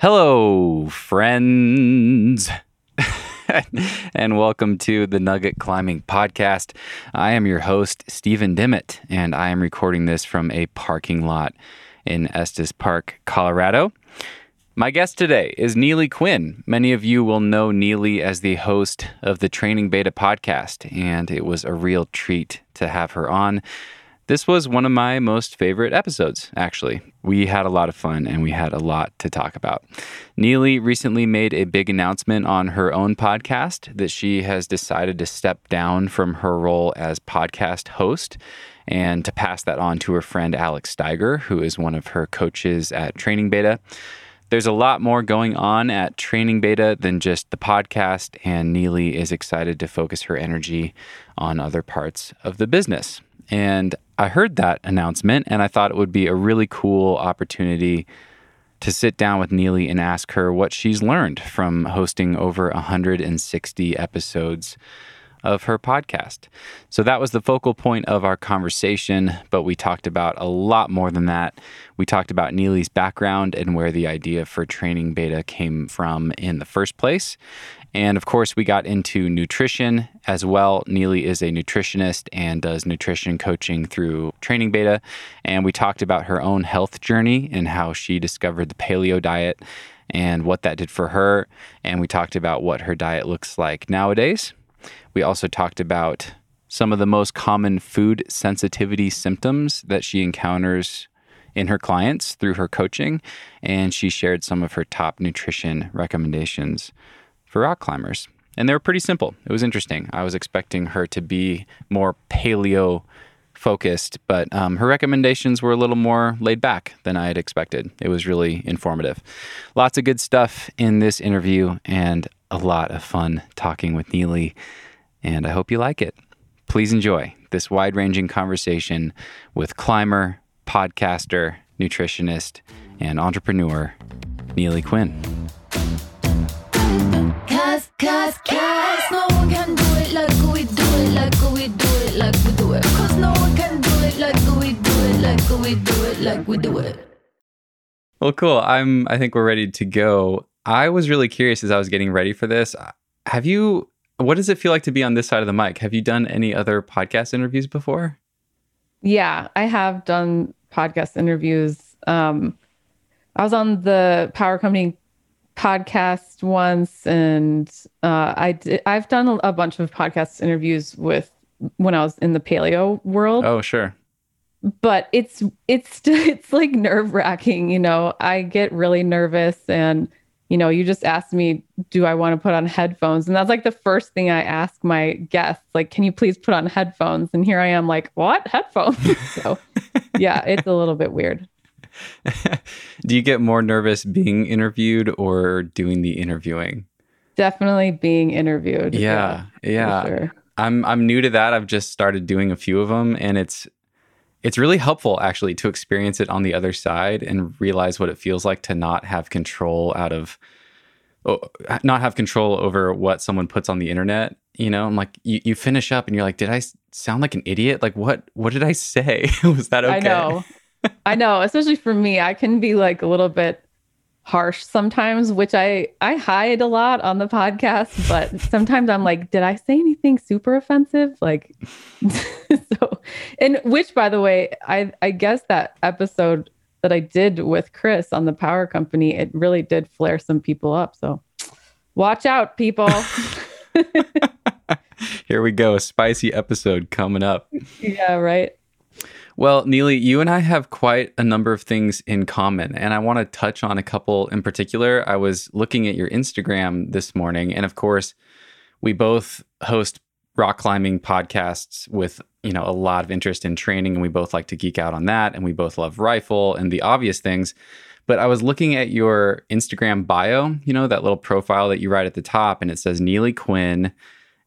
Hello, friends. and welcome to the Nugget Climbing Podcast. I am your host, Stephen Dimmitt, and I am recording this from a parking lot in Estes Park, Colorado. My guest today is Neely Quinn. Many of you will know Neely as the host of the Training Beta podcast, and it was a real treat to have her on. This was one of my most favorite episodes, actually. We had a lot of fun and we had a lot to talk about. Neely recently made a big announcement on her own podcast that she has decided to step down from her role as podcast host and to pass that on to her friend Alex Steiger, who is one of her coaches at Training Beta. There's a lot more going on at Training Beta than just the podcast, and Neely is excited to focus her energy on other parts of the business. And I heard that announcement and I thought it would be a really cool opportunity to sit down with Neely and ask her what she's learned from hosting over 160 episodes of her podcast. So that was the focal point of our conversation, but we talked about a lot more than that. We talked about Neely's background and where the idea for training beta came from in the first place. And of course, we got into nutrition as well. Neely is a nutritionist and does nutrition coaching through Training Beta. And we talked about her own health journey and how she discovered the paleo diet and what that did for her. And we talked about what her diet looks like nowadays. We also talked about some of the most common food sensitivity symptoms that she encounters in her clients through her coaching. And she shared some of her top nutrition recommendations for rock climbers. And they were pretty simple. It was interesting. I was expecting her to be more paleo focused, but um, her recommendations were a little more laid back than I had expected. It was really informative. Lots of good stuff in this interview and a lot of fun talking with Neely. And I hope you like it. Please enjoy this wide ranging conversation with climber, podcaster, nutritionist, and entrepreneur, Neely Quinn. Cause, cause, cause no one can do it like we do it, like we do it, like we do it. Cause no one can do it like we do it, like we do it, like we do it. Well, cool. I'm I think we're ready to go. I was really curious as I was getting ready for this. Have you what does it feel like to be on this side of the mic? Have you done any other podcast interviews before? Yeah, I have done podcast interviews. Um, I was on the Power Company podcast once, and uh, I did, I've done a bunch of podcast interviews with when I was in the paleo world. Oh, sure. But it's it's it's like nerve wracking. You know, I get really nervous, and you know, you just asked me, do I want to put on headphones? And that's like the first thing I ask my guests, like, can you please put on headphones? And here I am, like, what headphones? so, yeah, it's a little bit weird. Do you get more nervous being interviewed or doing the interviewing? Definitely being interviewed. Yeah, yeah. yeah. Sure. I'm I'm new to that. I've just started doing a few of them, and it's it's really helpful actually to experience it on the other side and realize what it feels like to not have control out of not have control over what someone puts on the internet you know i'm like you, you finish up and you're like did i sound like an idiot like what what did i say was that okay i know I know, especially for me, I can be like a little bit harsh sometimes, which I I hide a lot on the podcast, but sometimes I'm like, did I say anything super offensive? Like so and which by the way, I I guess that episode that I did with Kris on the power company, it really did flare some people up. So watch out, people. Here we go, a spicy episode coming up. Yeah, right. Well, Neely, you and I have quite a number of things in common, and I want to touch on a couple in particular. I was looking at your Instagram this morning, and of course, we both host rock climbing podcasts with you know a lot of interest in training, and we both like to geek out on that, and we both love rifle and the obvious things. But I was looking at your Instagram bio, you know, that little profile that you write at the top, and it says Neely Quinn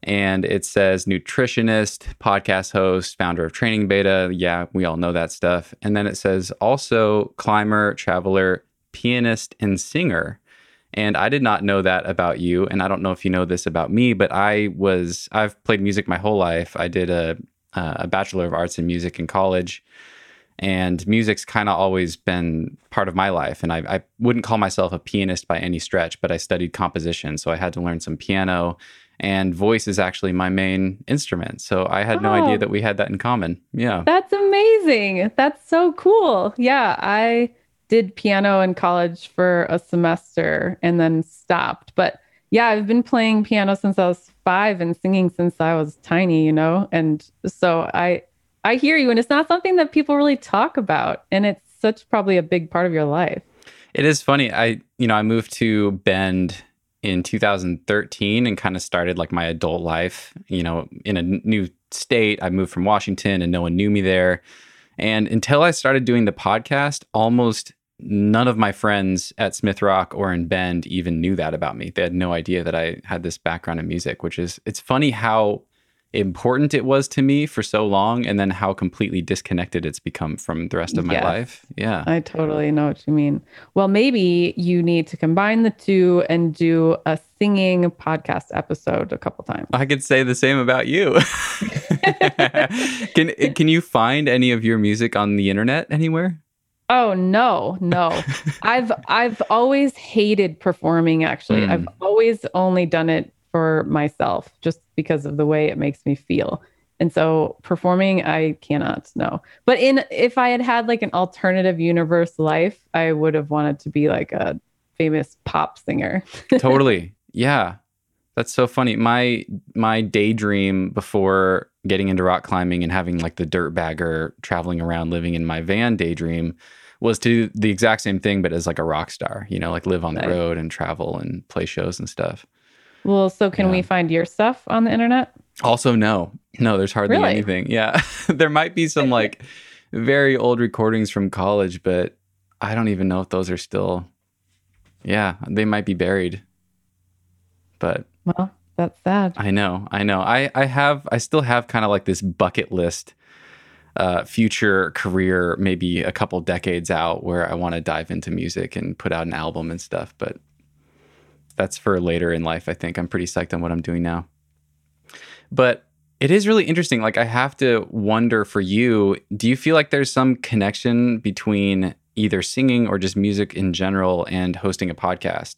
and it says nutritionist, podcast host, founder of Training Beta. Yeah, we all know that stuff. And then it says also climber, traveler, pianist, and singer. And I did not know that about you. And I don't know if you know this about me, but I was, I've played music my whole life. I did a, a Bachelor of Arts in Music in college. And music's kind of always been part of my life. And I, I wouldn't call myself a pianist by any stretch, but I studied composition. So I had to learn some piano, and voice is actually my main instrument. So I had no Oh. idea that we had that in common. Yeah. That's amazing. That's so cool. Yeah, I did piano in college for a semester and then stopped. But yeah, I've been playing piano since I was 5 and singing since I was tiny, you know. And so I I hear you and it's not something that people really talk about and it's such probably a big part of your life. It is funny. I, you know, I moved to Bend in 2013 and kind of started like my adult life, you know, in a new state. I moved from Washington and no one knew me there. And until I started doing the podcast, almost none of my friends at Smith Rock or in Bend even knew that about me. They had no idea that I had this background in music, which is it's funny how important it was to me for so long and then how completely disconnected it's become from the rest of my Yes. life. Yeah. I totally know what you mean. Well, maybe you need to combine the two and do a singing podcast episode a couple times. I could say the same about you. can can you find any of your music on the internet anywhere? Oh no, no. I've I've always hated performing actually. Mm. I've always only done it for myself just because of the way it makes me feel. And so performing I cannot no. But in if I had had like an alternative universe life, I would have wanted to be like a famous pop singer. totally. Yeah. That's so funny. My my daydream before getting into rock climbing and having like the dirt bagger traveling around living in my van daydream was to do the exact same thing but as like a rock star, you know, like live on the Nice. road and travel and play shows and stuff. Well, so can Yeah. we find your stuff on the internet? Also, no, no, there's hardly Really? anything. Yeah, there might be some like very old recordings from college, but I don't even know if those are still. Yeah, they might be buried. But Well, that's sad. I know, I know. I I have, I still have kind of like this bucket list, uh, future career, maybe a couple decades out, where I want to dive into music and put out an album and stuff. But that's for later in life. I think I'm pretty psyched on what I'm doing now. But it is really interesting. Like I have to wonder for you, do you feel like there's some connection between either singing or just music in general and hosting a podcast?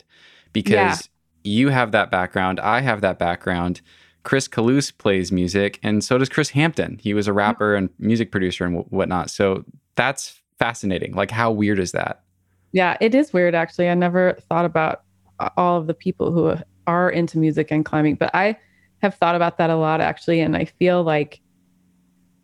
Because Yeah. you have that background, I have that background. Chris Kalous plays music, and so does Kris Hampton. He was a mm-hmm. rapper and music producer and wh- whatnot. So that's fascinating. Like, how weird is that? Yeah, it is weird actually. I never thought about all of the people who are into music and climbing, but I have thought about that a lot actually and I feel like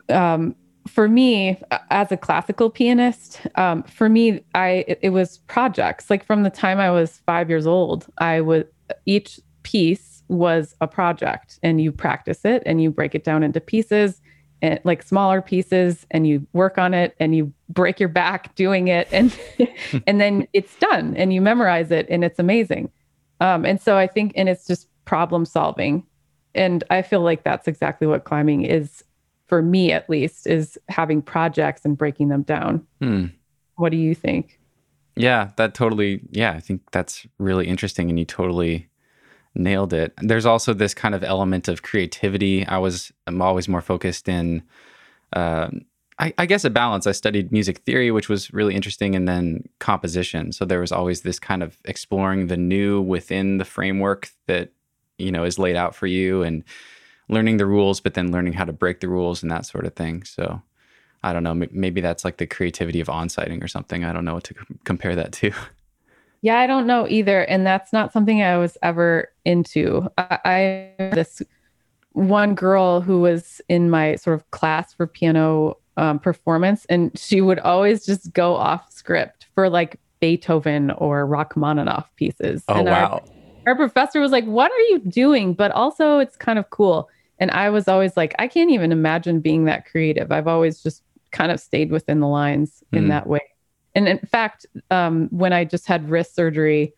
um for me as a classical pianist, um for me I it, it was projects. Like from the time I was 5 years old, I would each piece was a project and you practice it and you break it down into pieces and like smaller pieces and you work on it and you break your back doing it and and then it's done and you memorize it and it's amazing um, and so i think and it's just problem solving and i feel like that's exactly what climbing is for me at least is having projects and breaking them down Hmm. what do you think Yeah, that totally. Yeah, I think that's really interesting, and you totally nailed it. There's also this kind of element of creativity. I was, I'm always more focused in, uh, I, I guess, a balance. I studied music theory, which was really interesting, and then composition. So there was always this kind of exploring the new within the framework that you know is laid out for you, and learning the rules, but then learning how to break the rules and that sort of thing. So. I don't know. Maybe that's like the creativity of on-siting or something. I don't know what to c- compare that to. Yeah, I don't know either. And that's not something I was ever into. I, I this one girl who was in my sort of class for piano um, performance, and she would always just go off script for like Beethoven or Rachmaninoff pieces. Oh and our- wow. our professor was like, What are you doing? But also, it's kind of cool. And I was always like, I can't even imagine being that creative. I've always just kind of stayed within the lines in Mm. that way. And in fact, um, when I just had wrist surgery,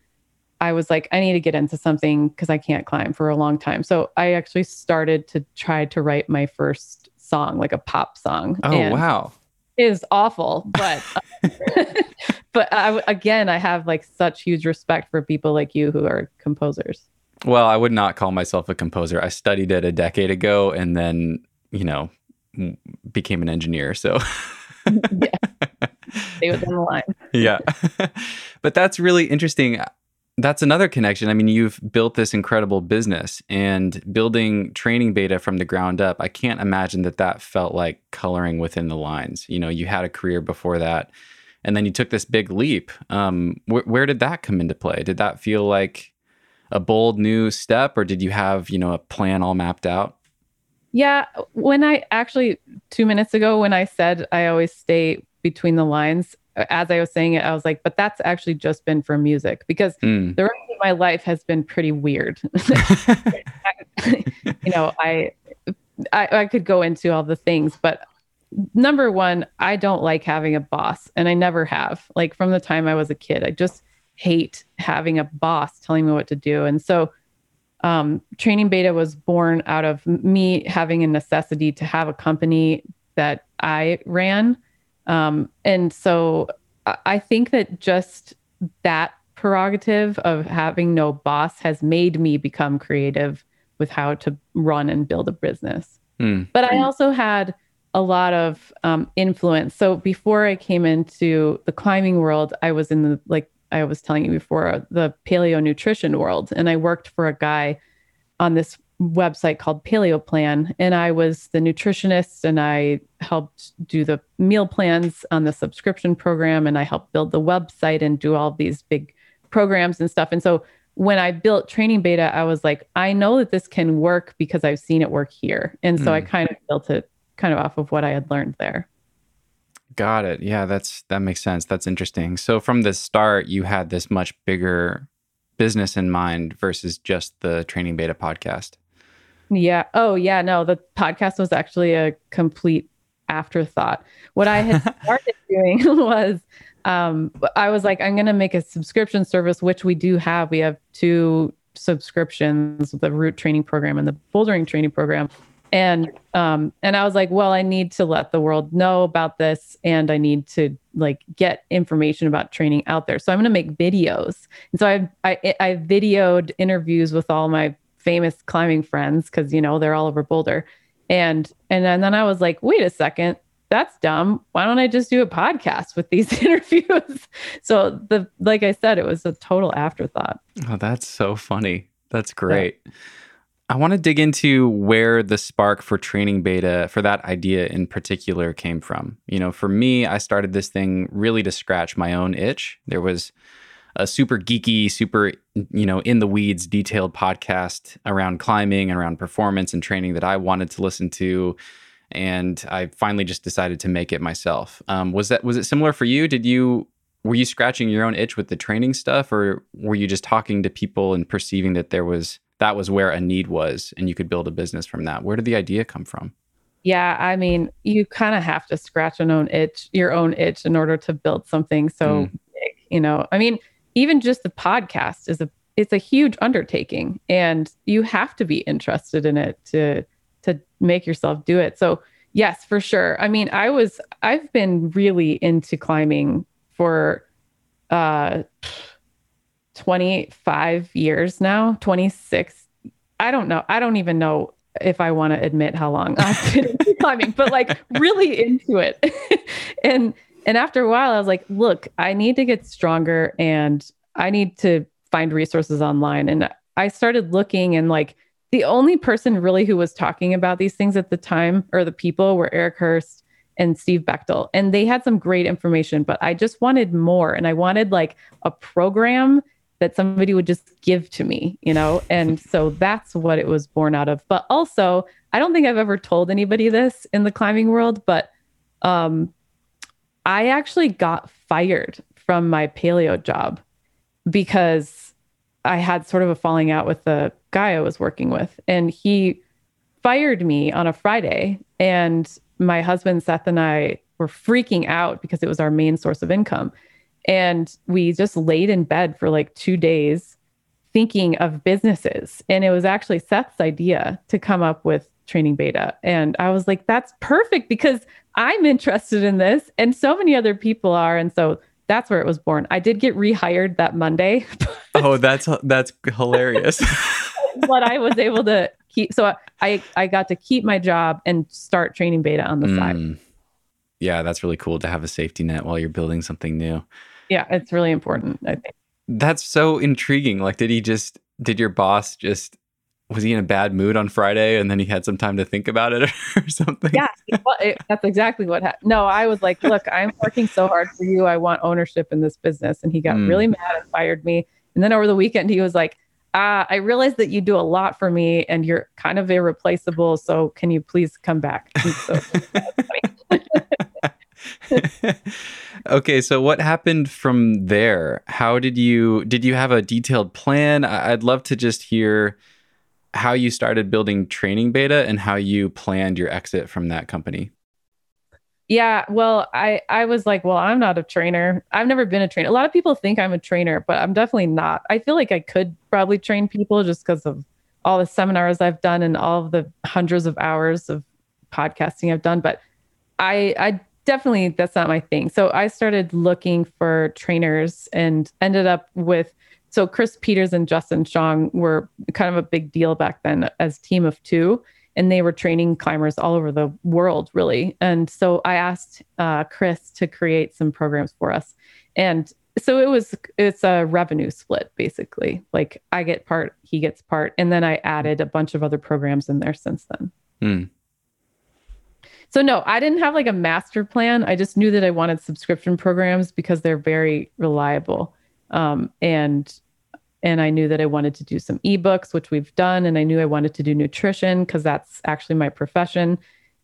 I was like, I need to get into something because I can't climb for a long time. So I actually started to try to write my first song, like a pop song. Oh And wow. It is awful, but but I, again, I have like such huge respect for people like you who are composers. Well, I would not call myself a composer. I studied it a decade ago and then, you know, became an engineer. So stay within the line. yeah. but that's really interesting. That's another connection. I mean, you've built this incredible business and building training beta from the ground up. I can't imagine that that felt like coloring within the lines. You know, you had a career before that, and then you took this big leap. Um, wh- where did that come into play? Did that feel like a bold new step, or did you have you know a plan all mapped out? Yeah, when I actually two minutes ago when I said I always stay between the lines, as I was saying it, I was like, but that's actually just been for music because Mm. the rest of my life has been pretty weird. you know, I, I I could go into all the things, but number one, I don't like having a boss, and I never have. Like from the time I was a kid, I just hate having a boss telling me what to do, and so. Um, training beta was born out of me having a necessity to have a company that I ran. Um, and so I- think that just that prerogative of having no boss has made me become creative with how to run and build a business. Hmm. But I also had a lot of um, influence. So before I came into the climbing world, I was in the, like I was telling you before, the paleo nutrition world. And I worked for a guy on this website called Paleo Plan. And I was the nutritionist and I helped do the meal plans on the subscription program. And I helped build the website and do all these big programs and stuff. And so when I built Training Beta, I was like, I know that this can work because I've seen it work here. And so I Mm. kind of built it kind of off of what I had learned there. Got it. Yeah, that's that makes sense. That's interesting. So from the start, you had this much bigger business in mind versus just the training beta podcast. Yeah. Oh, yeah. No, the podcast was actually a complete afterthought. What I had started doing was um, I was like, I'm going to make a subscription service, which we do have. We have two subscriptions the route training program and the bouldering training program. And um, and I was like, well, I need to let the world know about this, and I need to like get information about training out there. So I'm going to make videos. And so I I I videoed interviews with all my famous climbing friends because you know they're all over Boulder, and and then, then I was like, wait a second, that's dumb. Why don't I just do a podcast with these interviews? so the like I said, it was a total afterthought. Oh, that's so funny. That's great. I want to dig into where the spark for training beta for that idea in particular came from. You know, for me, I started this thing really to scratch my own itch. There was a super geeky, super, you know, in the weeds detailed podcast around climbing and around performance and training that I wanted to listen to. And I finally just decided to make it myself. Um, was that was it similar for you? Did you were you scratching your own itch with the training stuff, or were you just talking to people and perceiving that there was that was where a need was, and you could build a business from that? Where did the idea come from? Yeah, I mean, you kind of have to scratch an own itch, your own itch, in order to build something so big. You know, I mean, even just the podcast is a it's a huge undertaking, and you have to be interested in it to to make yourself do it. So yes, for sure. I mean, I was I've been really into climbing for uh 25 years now, 26. I don't know. I don't even know if I want to admit how long I've been climbing, but like really into it. and and after a while I was like, look, I need to get stronger and I need to find resources online. And I started looking and like the only person really who was talking about these things at the time or the people were Eric Hörst and Steve Bechtel. And they had some great information, but I just wanted more. And I wanted like a program that somebody would just give to me, you know? And so that's what it was born out of. But also, I don't think I've ever told anybody this in the climbing world, but um, I actually got fired from my paleo job because I had sort of a falling out with the guy I was working with. And he fired me on a Friday. And my husband, Seth, and I were freaking out because it was our main source of income. And we just laid in bed for like two days thinking of businesses. And it was actually Seth's idea to come up with training beta. And I was like, that's perfect because I'm interested in this. And so many other people are. And so that's where it was born. I did get rehired that Monday, Oh, that's that's hilarious. but I was able to keep. So I I got to keep my job and start training beta on the side. Mm. yeah, that's really cool to have a safety net while you're building something new. Yeah, it's really important, I think. That's so intriguing. Like, did he just, did your boss just, was he in a bad mood on Friday and then he had some time to think about it or something? Yeah, well, it, that's exactly what happened. No, I was like, look, I'm working so hard for you. I want ownership in this business. And he got Mm. really mad and fired me. And then over the weekend, he was like, uh, I realized that you do a lot for me and you're kind of irreplaceable. So can you please come back? So, okay, so what happened from there? How did you did you have a detailed plan? I'd love to just hear how you started building training beta and how you planned your exit from that company. Yeah, well, I I was like, well, I'm not a trainer. I've never been a trainer. A lot of people think I'm a trainer, but I'm definitely not. I feel like I could probably train people just because of all the seminars I've done and all of the hundreds of hours of podcasting I've done, but I I definitely that's not my thing. So I started looking for trainers and ended up with so Chris Peters and Justin Chong were kind of a big deal back then as team of two and they were training climbers all over the world really. And so i asked uh, chris to create some programs for us. And so it was it's a revenue split basically. Like i get part he gets part. And then i added a bunch of other programs in there since then. Hmm. so no i didn't have like a master plan. I just knew that i wanted subscription programs because they're very reliable um, and and I knew that I wanted to do some ebooks, which we've done, and I knew I wanted to do nutrition because that's actually my profession.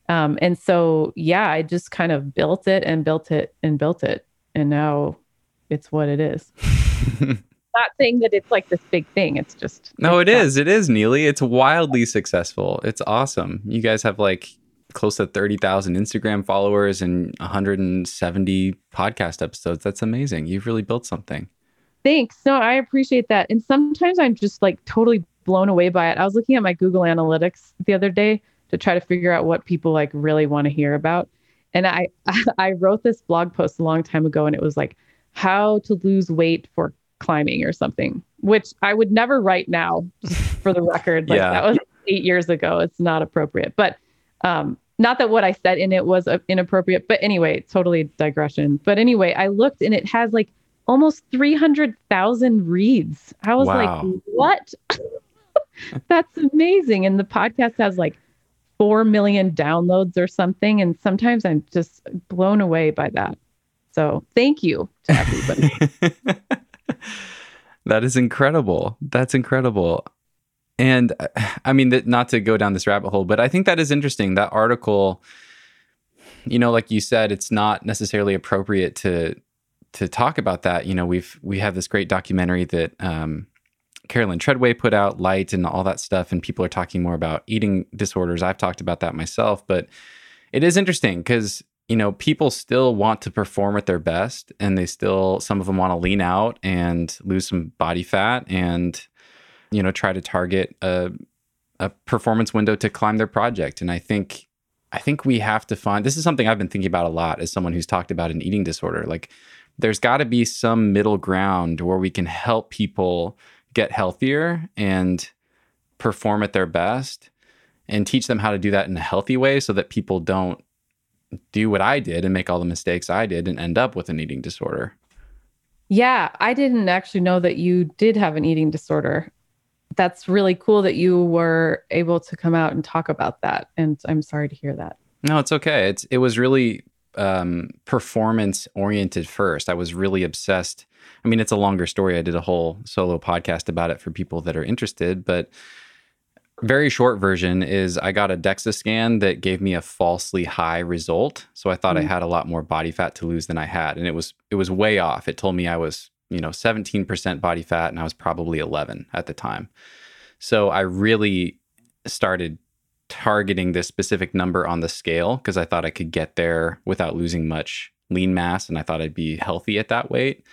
Um, and so, yeah, I just kind of built it and built it and built it, and now it's what it is. Not saying that it's like this big thing; it's just No, it it's not- is. It is, Neely. It's wildly successful. It's awesome. You guys have like close to 30,000 Instagram followers and 170 podcast episodes. That's amazing. You've really built something. Thanks. No, I appreciate that. And sometimes I'm just like totally blown away by it. I was looking at my Google Analytics the other day to try to figure out what people like really want to hear about. And I I wrote this blog post a long time ago and it was like how to lose weight for climbing or something, which I would never write now for the record. Like Yeah. that was 8 years ago. It's not appropriate. But um not that what I said in it was uh, inappropriate, but anyway, totally digression. But anyway, I looked and it has like almost 300,000 reads. I was Wow. like, what? That's amazing. And the podcast has like 4 million downloads or something. And sometimes I'm just blown away by that. So thank you to everybody. that is incredible. That's incredible. And I mean, that, not to go down this rabbit hole, but I think that is interesting. That article, you know, like you said, it's not necessarily appropriate to to talk about that. You know, we've we have this great documentary that um, Carolyn Treadway put out, Light, and all that stuff, and people are talking more about eating disorders. I've talked about that myself, but it is interesting because you know people still want to perform at their best, and they still some of them want to lean out and lose some body fat, and you know try to target a a performance window to climb their project. And I think I think we have to find this is something I've been thinking about a lot as someone who's talked about an eating disorder. Like there's got to be some middle ground where we can help people get healthier and perform at their best and teach them how to do that in a healthy way so that people don't do what I did and make all the mistakes I did and end up with an eating disorder. yeah, I didn't actually know that you did have an eating disorder. That's really cool that you were able to come out and talk about that. And I'm sorry to hear that. No, it's okay. It's it was really um, performance oriented first. I was really obsessed. I mean, it's a longer story. I did a whole solo podcast about it for people that are interested, but very short version is I got a DEXA scan that gave me a falsely high result. So I thought I Mm. had a lot more body fat to lose than I had, and it was it was way off. It told me I was you know 17% body fat, and I was probably 11 at the time. So I really started targeting this specific number on the scale because I thought I could get there without losing much lean mass and I thought I'd be healthy at that weight.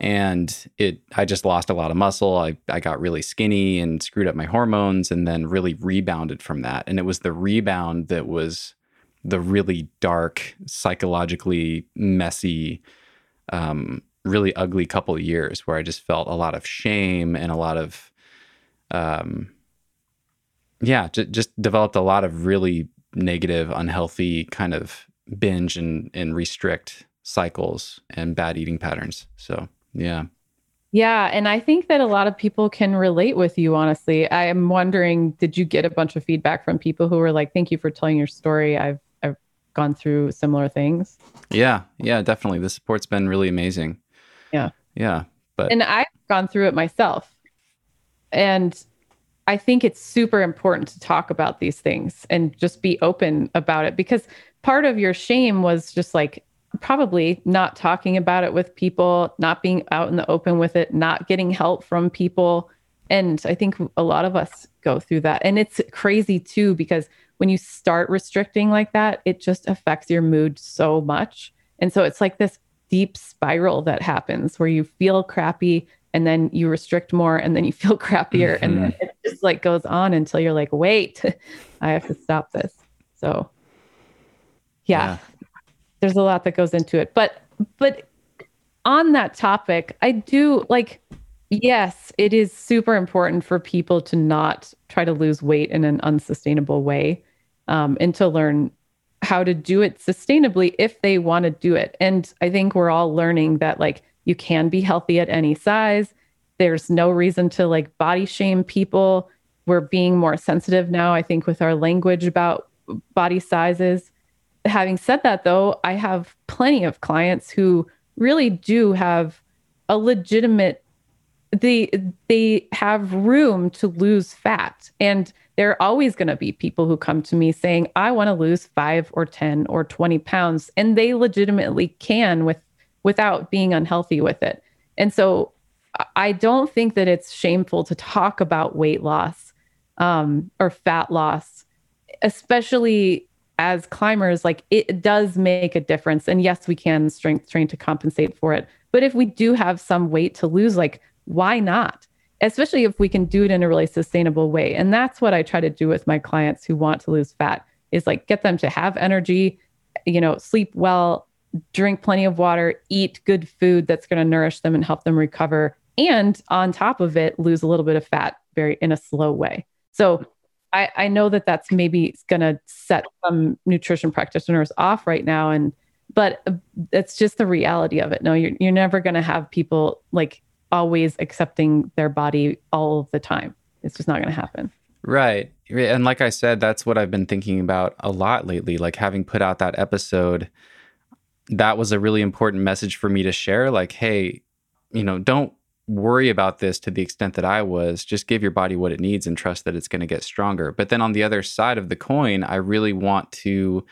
And it I just lost a lot of muscle. I, I got really skinny and screwed up my hormones and then really rebounded from that. And it was the rebound that was the really dark, psychologically messy, um, really ugly couple years where I just felt a lot of shame and a lot of um yeah, j- just developed a lot of really negative, unhealthy kind of binge and and restrict cycles and bad eating patterns. So yeah. Yeah. And I think that a lot of people can relate with you, honestly. I am wondering, did you get a bunch of feedback from people who were like, thank you for telling your story? I've I've gone through similar things. Yeah. Yeah, definitely. The support's been really amazing. Yeah. Yeah. But And I've gone through it myself. And I think it's super important to talk about these things and just be open about it because part of your shame was just like probably not talking about it with people, not being out in the open with it, not getting help from people. And I think a lot of us go through that. And it's crazy too, because when you start restricting like that, it just affects your mood so much. And so it's like this deep spiral that happens where you feel crappy and then you restrict more and then you feel crappier and then it just like goes on until you're like wait i have to stop this. So yeah, there's a lot that goes into it but but on that topic i do like yes it is super important for people to not try to lose weight in an unsustainable way um, and to learn how to do it sustainably if they want to do it. And i think we're all learning that like you can be healthy at any size. There's no reason to like body shame people. We're being more sensitive now i think with our language about body sizes. Having said that though i have plenty of clients who really do have a legitimate they they have room to lose fat. And there are always going to be people who come to me saying i want to lose 5 or 10 or 20 pounds and they legitimately can with without being unhealthy with it. And so i don't think that it's shameful to talk about weight loss um, or fat loss especially as climbers like it does make a difference. And yes we can strength train to compensate for it. But if we do have some weight to lose like why not? Especially if we can do it in a really sustainable way. And that's what i try to do with my clients who want to lose fat is like get them to have energy you know sleep well drink plenty of water eat good food that's going to nourish them and help them recover and on top of it lose a little bit of fat very in a slow way so I, I know that that's maybe going to set some nutrition practitioners off right now. And, but uh, it's just the reality of it. No, you're, you're never going to have people like always accepting their body all of the time. It's just not going to happen. Right. And like I said, that's what I've been thinking about a lot lately. Like having put out that episode, that was a really important message for me to share. Like, hey, you know, don't worry about this to the extent that I was, just give your body what it needs and trust that it's going to get stronger. But then on the other side of the coin, I really want to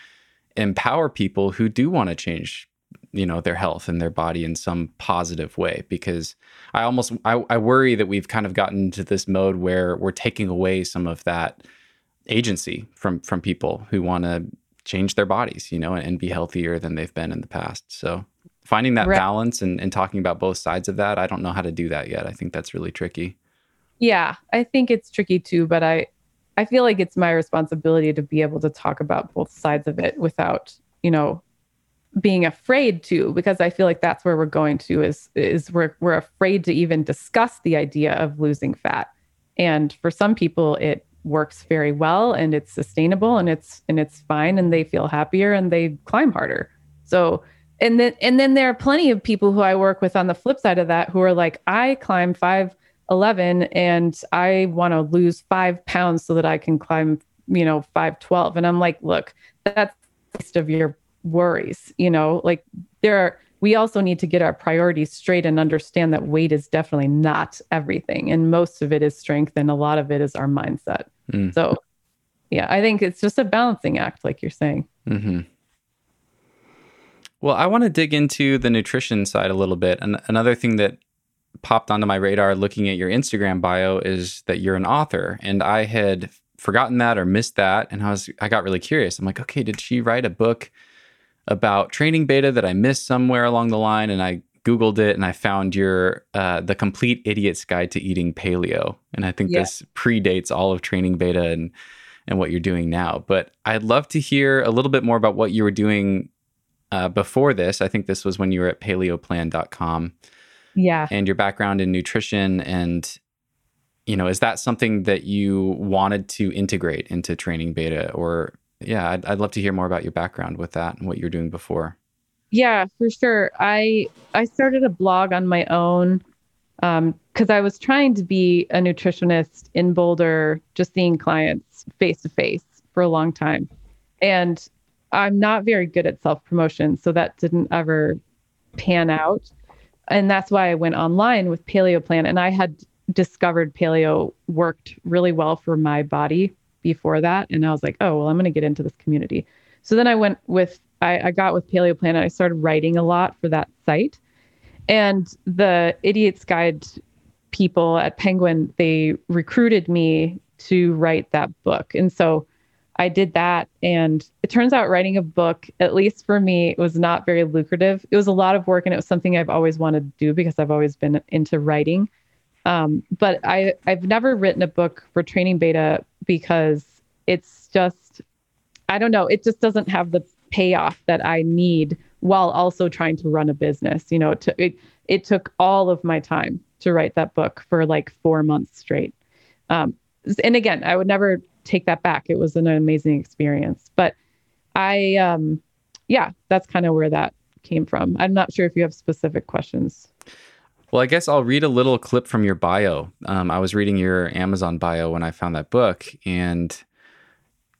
empower people who do want to change you know their health and their body in some positive way because i almost I, I worry that we've kind of gotten into this mode where we're taking away some of that agency from from people who want to change their bodies you know and, and be healthier than they've been in the past so finding that Right. balance and, and talking about both sides of that i don't know how to do that yet i think that's really tricky Yeah, I think it's tricky too, but I I feel like it's my responsibility to be able to talk about both sides of it without, you know, being afraid to because I feel like that's where we're going to is is we're we're afraid to even discuss the idea of losing fat. And for some people it works very well and it's sustainable and it's and it's fine and they feel happier and they climb harder. So and then and then there are plenty of people who I work with on the flip side of that who are like, I climb five eleven and I want to lose five pounds so that I can climb, you know, 512. And I'm like, look, that's the least of your worries, you know, like there are, we also need to get our priorities straight and understand that weight is definitely not everything. And most of it is strength and a lot of it is our mindset. Mm. So, yeah, I think it's just a balancing act, like you're saying. hmm Well, I want to dig into the nutrition side a little bit. And another thing that popped onto my radar looking at your Instagram bio is that you're an author. And I had forgotten that or missed that. And I was I got really curious. I'm like, okay, did she write a book about training beta that I missed somewhere along the line? And I Googled it and I found your uh, the complete idiot's guide to eating paleo. And I think Yeah. this predates all of training beta and and what you're doing now. But I'd love to hear a little bit more about what you were doing uh, before this. I think this was when you were at paleoplan.com Yeah. and your background in nutrition. And, you know, is that something that you wanted to integrate into training beta or yeah, I'd, I'd love to hear more about your background with that and what you're doing before. Yeah, for sure. I I started a blog on my own um, because I was trying to be a nutritionist in Boulder, just seeing clients face to face for a long time, and I'm not very good at self promotion, so that didn't ever pan out. And that's why I went online with Paleo Plan, and I had discovered paleo worked really well for my body before that, and I was like, oh well, I'm going to get into this community. So then I went with I, I got with Paleo Plan, and I started writing a lot for that site and the Idiot's Guide people at Penguin, they recruited me to write that book. And so I did that. And it turns out writing a book, at least for me, was not very lucrative. It was a lot of work and it was something I've always wanted to do because I've always been into writing. Um, but I, I've never written a book for training beta because it's just, I don't know, it just doesn't have the payoff that I need while also trying to run a business. You know, to, it it took all of my time to write that book for like four months straight. Um, and again, I would never take that back. It was an amazing experience. But I, um, yeah, that's kind of where that came from. I'm not sure if you have specific questions. Well, I guess I'll read a little clip from your bio. Um, I was reading your Amazon bio when I found that book, and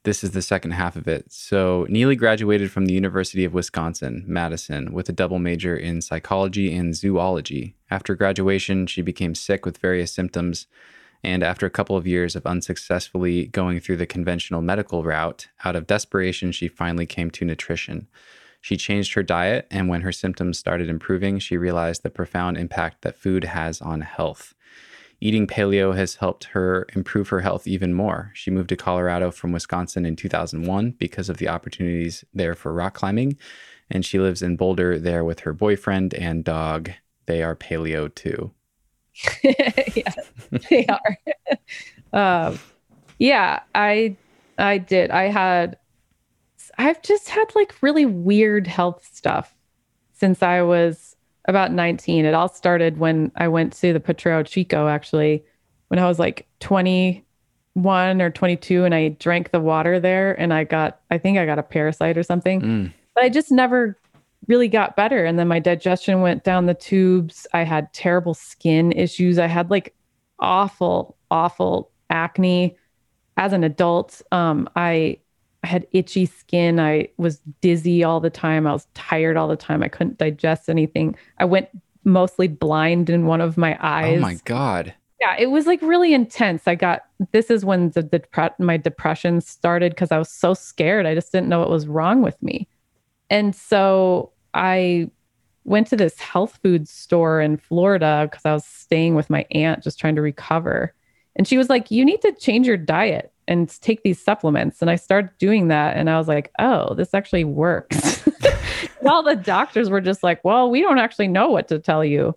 this is the second half of it. So, Neely graduated from the University of Wisconsin, Madison, with a double major in psychology and zoology. After graduation, she became sick with various symptoms. And after a couple of years of unsuccessfully going through the conventional medical route, out of desperation, she finally came to nutrition. She changed her diet, and when her symptoms started improving, she realized the profound impact that food has on health. Eating paleo has helped her improve her health even more. She moved to Colorado from Wisconsin in 2001 because of the opportunities there for rock climbing, and she lives in Boulder there with her boyfriend and dog. They are paleo too. yeah, they are. um, yeah, I I did. I had I've just had like really weird health stuff since I was about 19. It all started when I went to the Potrero Chico, actually, when I was like 21 or 22, and I drank the water there, and I got, I think I got a parasite or something. Mm. But I just never really got better. And then my digestion went down the tubes. I had terrible skin issues. I had like awful, awful acne as an adult. Um, I I had itchy skin. I was dizzy all the time. I was tired all the time. I couldn't digest anything. I went mostly blind in one of my eyes. Oh my god. Yeah, it was like really intense. I got this is when the, the my depression started because I was so scared. I just didn't know what was wrong with me. And so I went to this health food store in Florida because I was staying with my aunt just trying to recover. And she was like, "You need to change your diet." And take these supplements. And I started doing that. And I was like, oh, this actually works. All the doctors were just like, well, we don't actually know what to tell you.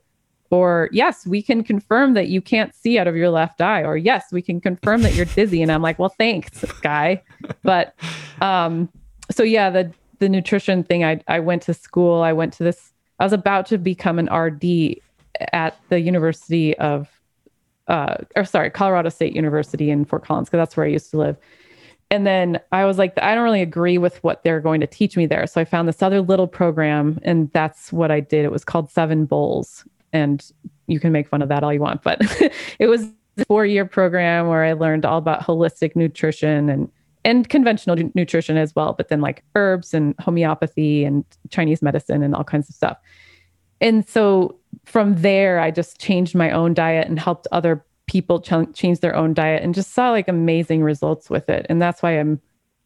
Or, yes, we can confirm that you can't see out of your left eye. Or, yes, we can confirm that you're dizzy. And I'm like, well, thanks, guy. But, um, so yeah, the, the nutrition thing, I, I went to school. I went to this, I was about to become an RD at the University of uh, or sorry, Colorado State University in Fort Collins, because that's where I used to live. And then I was like, I don't really agree with what they're going to teach me there. So I found this other little program, and that's what I did. It was called Seven Bowls. And you can make fun of that all you want, but it was a four year program where I learned all about holistic nutrition and and conventional nutrition as well, but then like herbs and homeopathy and Chinese medicine and all kinds of stuff. And so from there, I just changed my own diet and helped other people ch- change their own diet and just saw like amazing results with it. And that's why I'm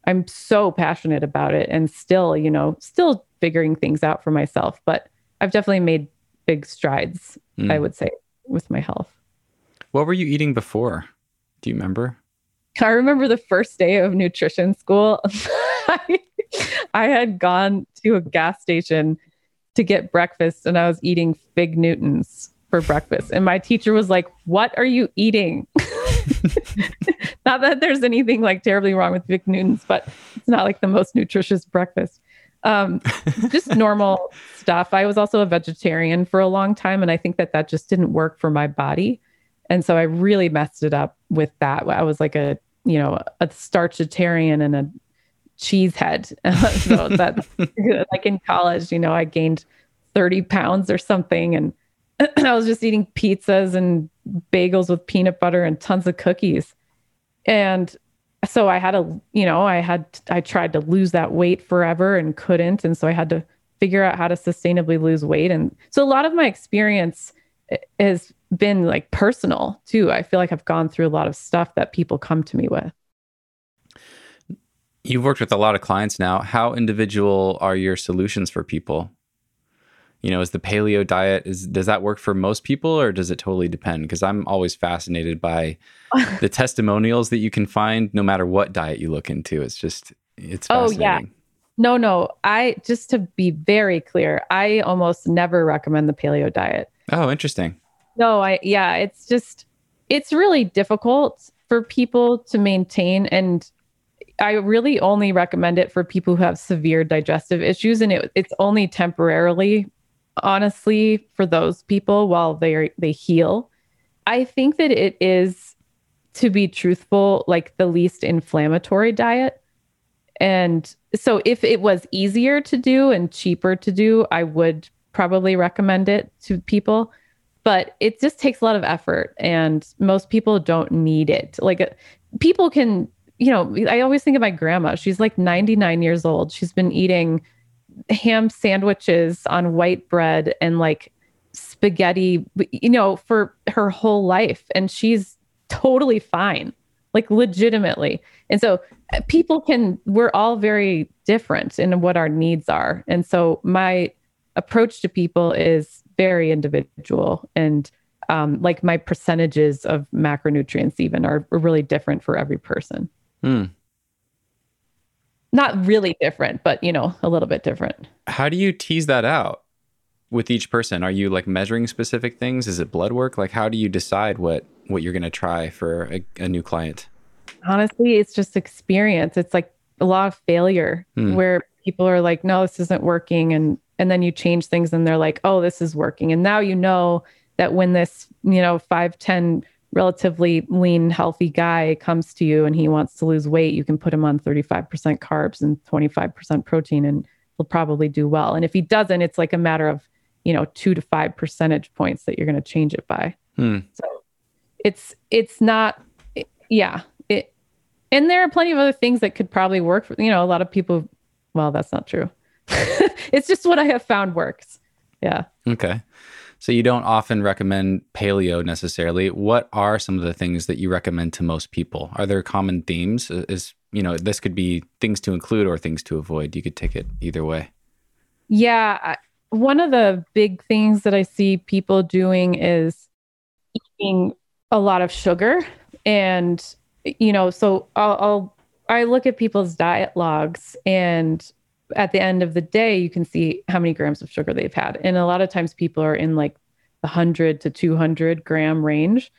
I'm so passionate about it and still, you know, still figuring things out for myself, but I've definitely made big strides, mm. I would say, with my health. What were you eating before? Do you remember? I remember the first day of nutrition school. I, I had gone to a gas station to get breakfast and I was eating fig Newtons for breakfast. And my teacher was like, What are you eating? not that there's anything like terribly wrong with fig Newtons, but it's not like the most nutritious breakfast. Um, just normal stuff. I was also a vegetarian for a long time. And I think that that just didn't work for my body. And so I really messed it up with that. I was like a, you know, a starchitarian and a cheesehead. so that like in college, you know, I gained 30 pounds or something. And I was just eating pizzas and bagels with peanut butter and tons of cookies. And so I had a, you know, I had, I tried to lose that weight forever and couldn't. And so I had to figure out how to sustainably lose weight. And so a lot of my experience eh, has been like personal too. I feel like I've gone through a lot of stuff that people come to me with. You've worked with a lot of clients now. How individual are your solutions for people? You know, is the paleo diet is does that work for most people or does it totally depend? Because I'm always fascinated by the testimonials that you can find no matter what diet you look into. It's just it's Oh yeah. No, no. I just to be very clear, I almost never recommend the paleo diet. Oh, interesting. No, I yeah, it's just it's really difficult for people to maintain and I really only recommend it for people who have severe digestive issues, and it, it's only temporarily, honestly, for those people while they they heal. I think that it is, to be truthful, like the least inflammatory diet. And so, if it was easier to do and cheaper to do, I would probably recommend it to people. But it just takes a lot of effort, and most people don't need it. Like, uh, people can you know, I always think of my grandma. She's like 99 years old. She's been eating ham sandwiches on white bread and like spaghetti, you know, for her whole life. And she's totally fine, like legitimately. And so uh, people can, we're all very different in what our needs are. And so my approach to people is very individual and um, like my percentages of macronutrients even are really different for every person. Hmm. Not really different, but you know, a little bit different. How do you tease that out with each person? Are you like measuring specific things? Is it blood work? Like, how do you decide what what you're going to try for a, a, new client? Honestly, it's just experience. It's like a lot of failure hmm. where people are like, "No, this isn't working," and and then you change things, and they're like, "Oh, this is working," and now you know that when this you know five ten relatively lean, healthy guy comes to you and he wants to lose weight, you can put him on 35% carbs and 25% protein and he'll probably do well. And if he doesn't, it's like a matter of, you know, two to five percentage points that you're going to change it by. Hmm. So it's, it's not, yeah. It, and there are plenty of other things that could probably work for, you know, a lot of people. Well, that's not true. it's just what I have found works. Yeah. Okay. So you don't often recommend paleo necessarily. What are some of the things that you recommend to most people? Are there common themes? Is you know this could be things to include or things to avoid. You could take it either way. Yeah, one of the big things that I see people doing is eating a lot of sugar, and you know, so I'll, I'll I look at people's diet logs and at the end of the day, you can see how many grams of sugar they've had. And a lot of times people are in like the 100 to 200 gram range.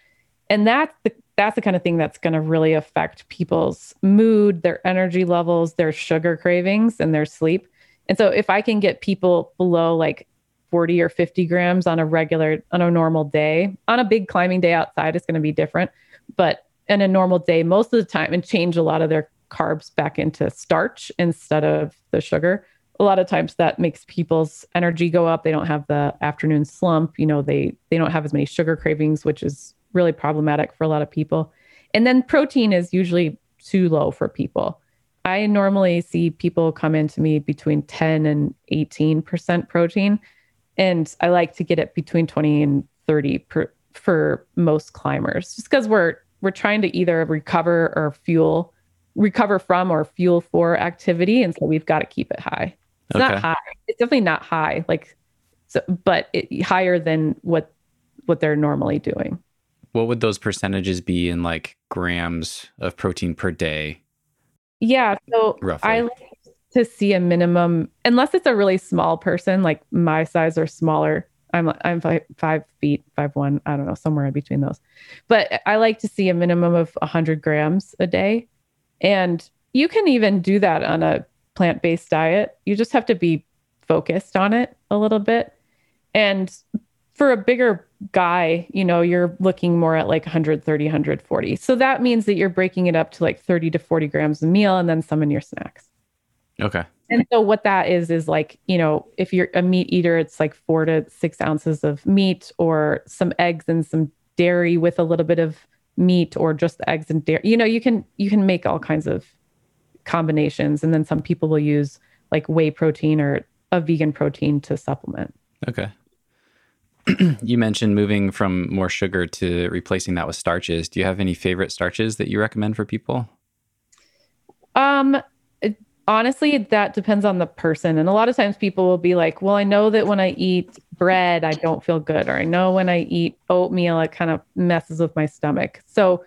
And that's the that's the kind of thing that's going to really affect people's mood, their energy levels, their sugar cravings, and their sleep. And so if I can get people below like 40 or 50 grams on a regular, on a normal day, on a big climbing day outside, it's going to be different. But in a normal day, most of the time, and change a lot of their carbs back into starch instead of the sugar. A lot of times that makes people's energy go up. They don't have the afternoon slump. You know, they they don't have as many sugar cravings, which is really problematic for a lot of people. And then protein is usually too low for people. I normally see people come into me between 10 and 18% protein. And I like to get it between 20 and 30 per, for most climbers, just because we're we're trying to either recover or fuel recover from or fuel for activity. And so we've got to keep it high. It's okay. not high. It's definitely not high, like, so, but it, higher than what what they're normally doing. What would those percentages be in like grams of protein per day? Yeah, so roughly. I like to see a minimum, unless it's a really small person, like my size or smaller. I'm I'm five, five feet, five one. I don't know, somewhere in between those. But I like to see a minimum of 100 grams a day. And you can even do that on a plant based diet. You just have to be focused on it a little bit. And for a bigger guy, you know, you're looking more at like 130, 140. So that means that you're breaking it up to like 30 to 40 grams a meal and then some in your snacks. Okay. And so what that is is like, you know, if you're a meat eater, it's like four to six ounces of meat or some eggs and some dairy with a little bit of meat or just eggs and dairy. You know, you can you can make all kinds of combinations. And then some people will use like whey protein or a vegan protein to supplement. Okay. you mentioned moving from more sugar to replacing that with starches. Do you have any favorite starches that you recommend for people? Um honestly that depends on the person. And a lot of times people will be like well i know that when i eat bread i don't feel good or i know when i eat oatmeal it kind of messes with my stomach. So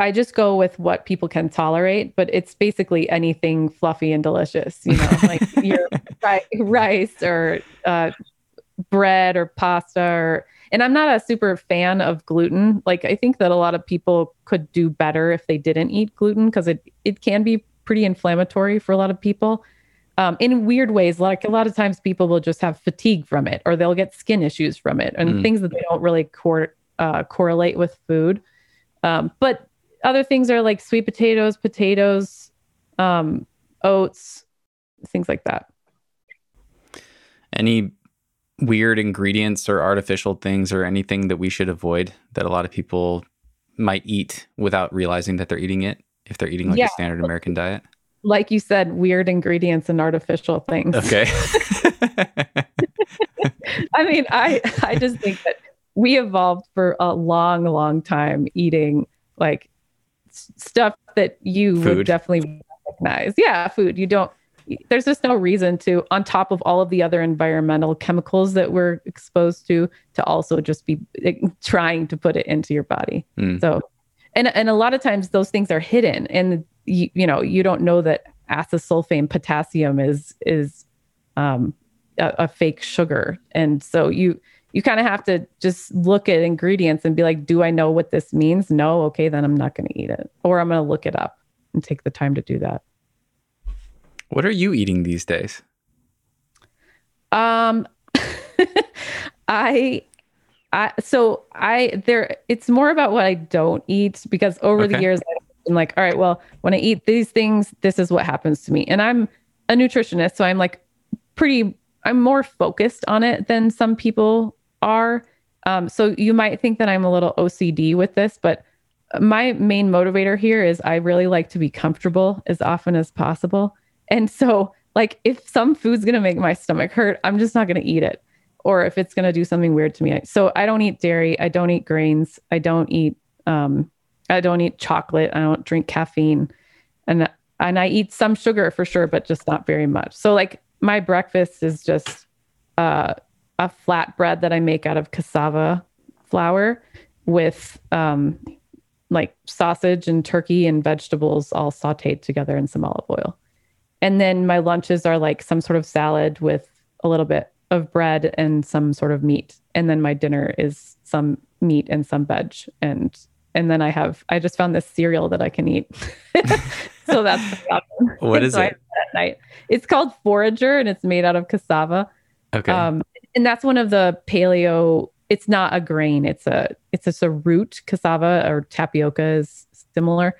i just go with what people can tolerate but it's basically anything fluffy and delicious you know like your ri- rice or uh, bread or pasta or and i'm not a super fan of gluten. Like i think that a lot of people could do better if they didn't eat gluten because it it can be pretty inflammatory for a lot of people um, in weird ways. Like a lot of times people will just have fatigue from it or they'll get skin issues from it and Mm. things that they don't really cor- uh, correlate with food. Um, but other things are like sweet potatoes potatoes um, oats things like that. Any weird ingredients or artificial things or anything that we should avoid that a lot of people might eat without realizing that they're eating it if they're eating like Yeah. a standard American diet? like you said weird ingredients and artificial things Okay. I mean, I I just think that we evolved for a long, long time eating like stuff that you Food. would definitely recognize. Yeah, food. You don't. There's just no reason to, on top of all of the other environmental chemicals that we're exposed to, to also just be trying to put it into your body. Mm. So, and and a lot of times those things are hidden, and you, you know you don't know that acesulfame potassium is is um, a, a fake sugar, and so you you kind of have to just look at ingredients and be like, do I know what this means? No, okay, then I'm not going to eat it, or I'm going to look it up and take the time to do that. What are you eating these days? Um, I, I, so I, there, it's more about what I don't eat because over the years I've been like, all right, well, when I eat these things, this is what happens to me. And I'm a nutritionist, so I'm like pretty, I'm more focused on it than some people are. Um, so you might think that I'm a little OCD with this, but my main motivator here is I really like to be comfortable as often as possible. And so, like, if some food's gonna make my stomach hurt, I'm just not gonna eat it. Or if it's gonna do something weird to me. So I don't eat dairy, I don't eat grains, I don't eat um I don't eat chocolate, I don't drink caffeine. And and I eat some sugar for sure, but just not very much. So like my breakfast is just uh a flat bread that I make out of cassava flour with um like sausage and turkey and vegetables all sauteed together in some olive oil. And then my lunches are like some sort of salad with a little bit of bread and some sort of meat. And then my dinner is some meat and some veg. And and then I have I just found this cereal that I can eat. so that's. What is So it? At night. It's called Forager and it's made out of cassava. Okay. Um, and that's one of the paleo. It's not a grain. It's a it's just a root. Cassava or tapioca is similar,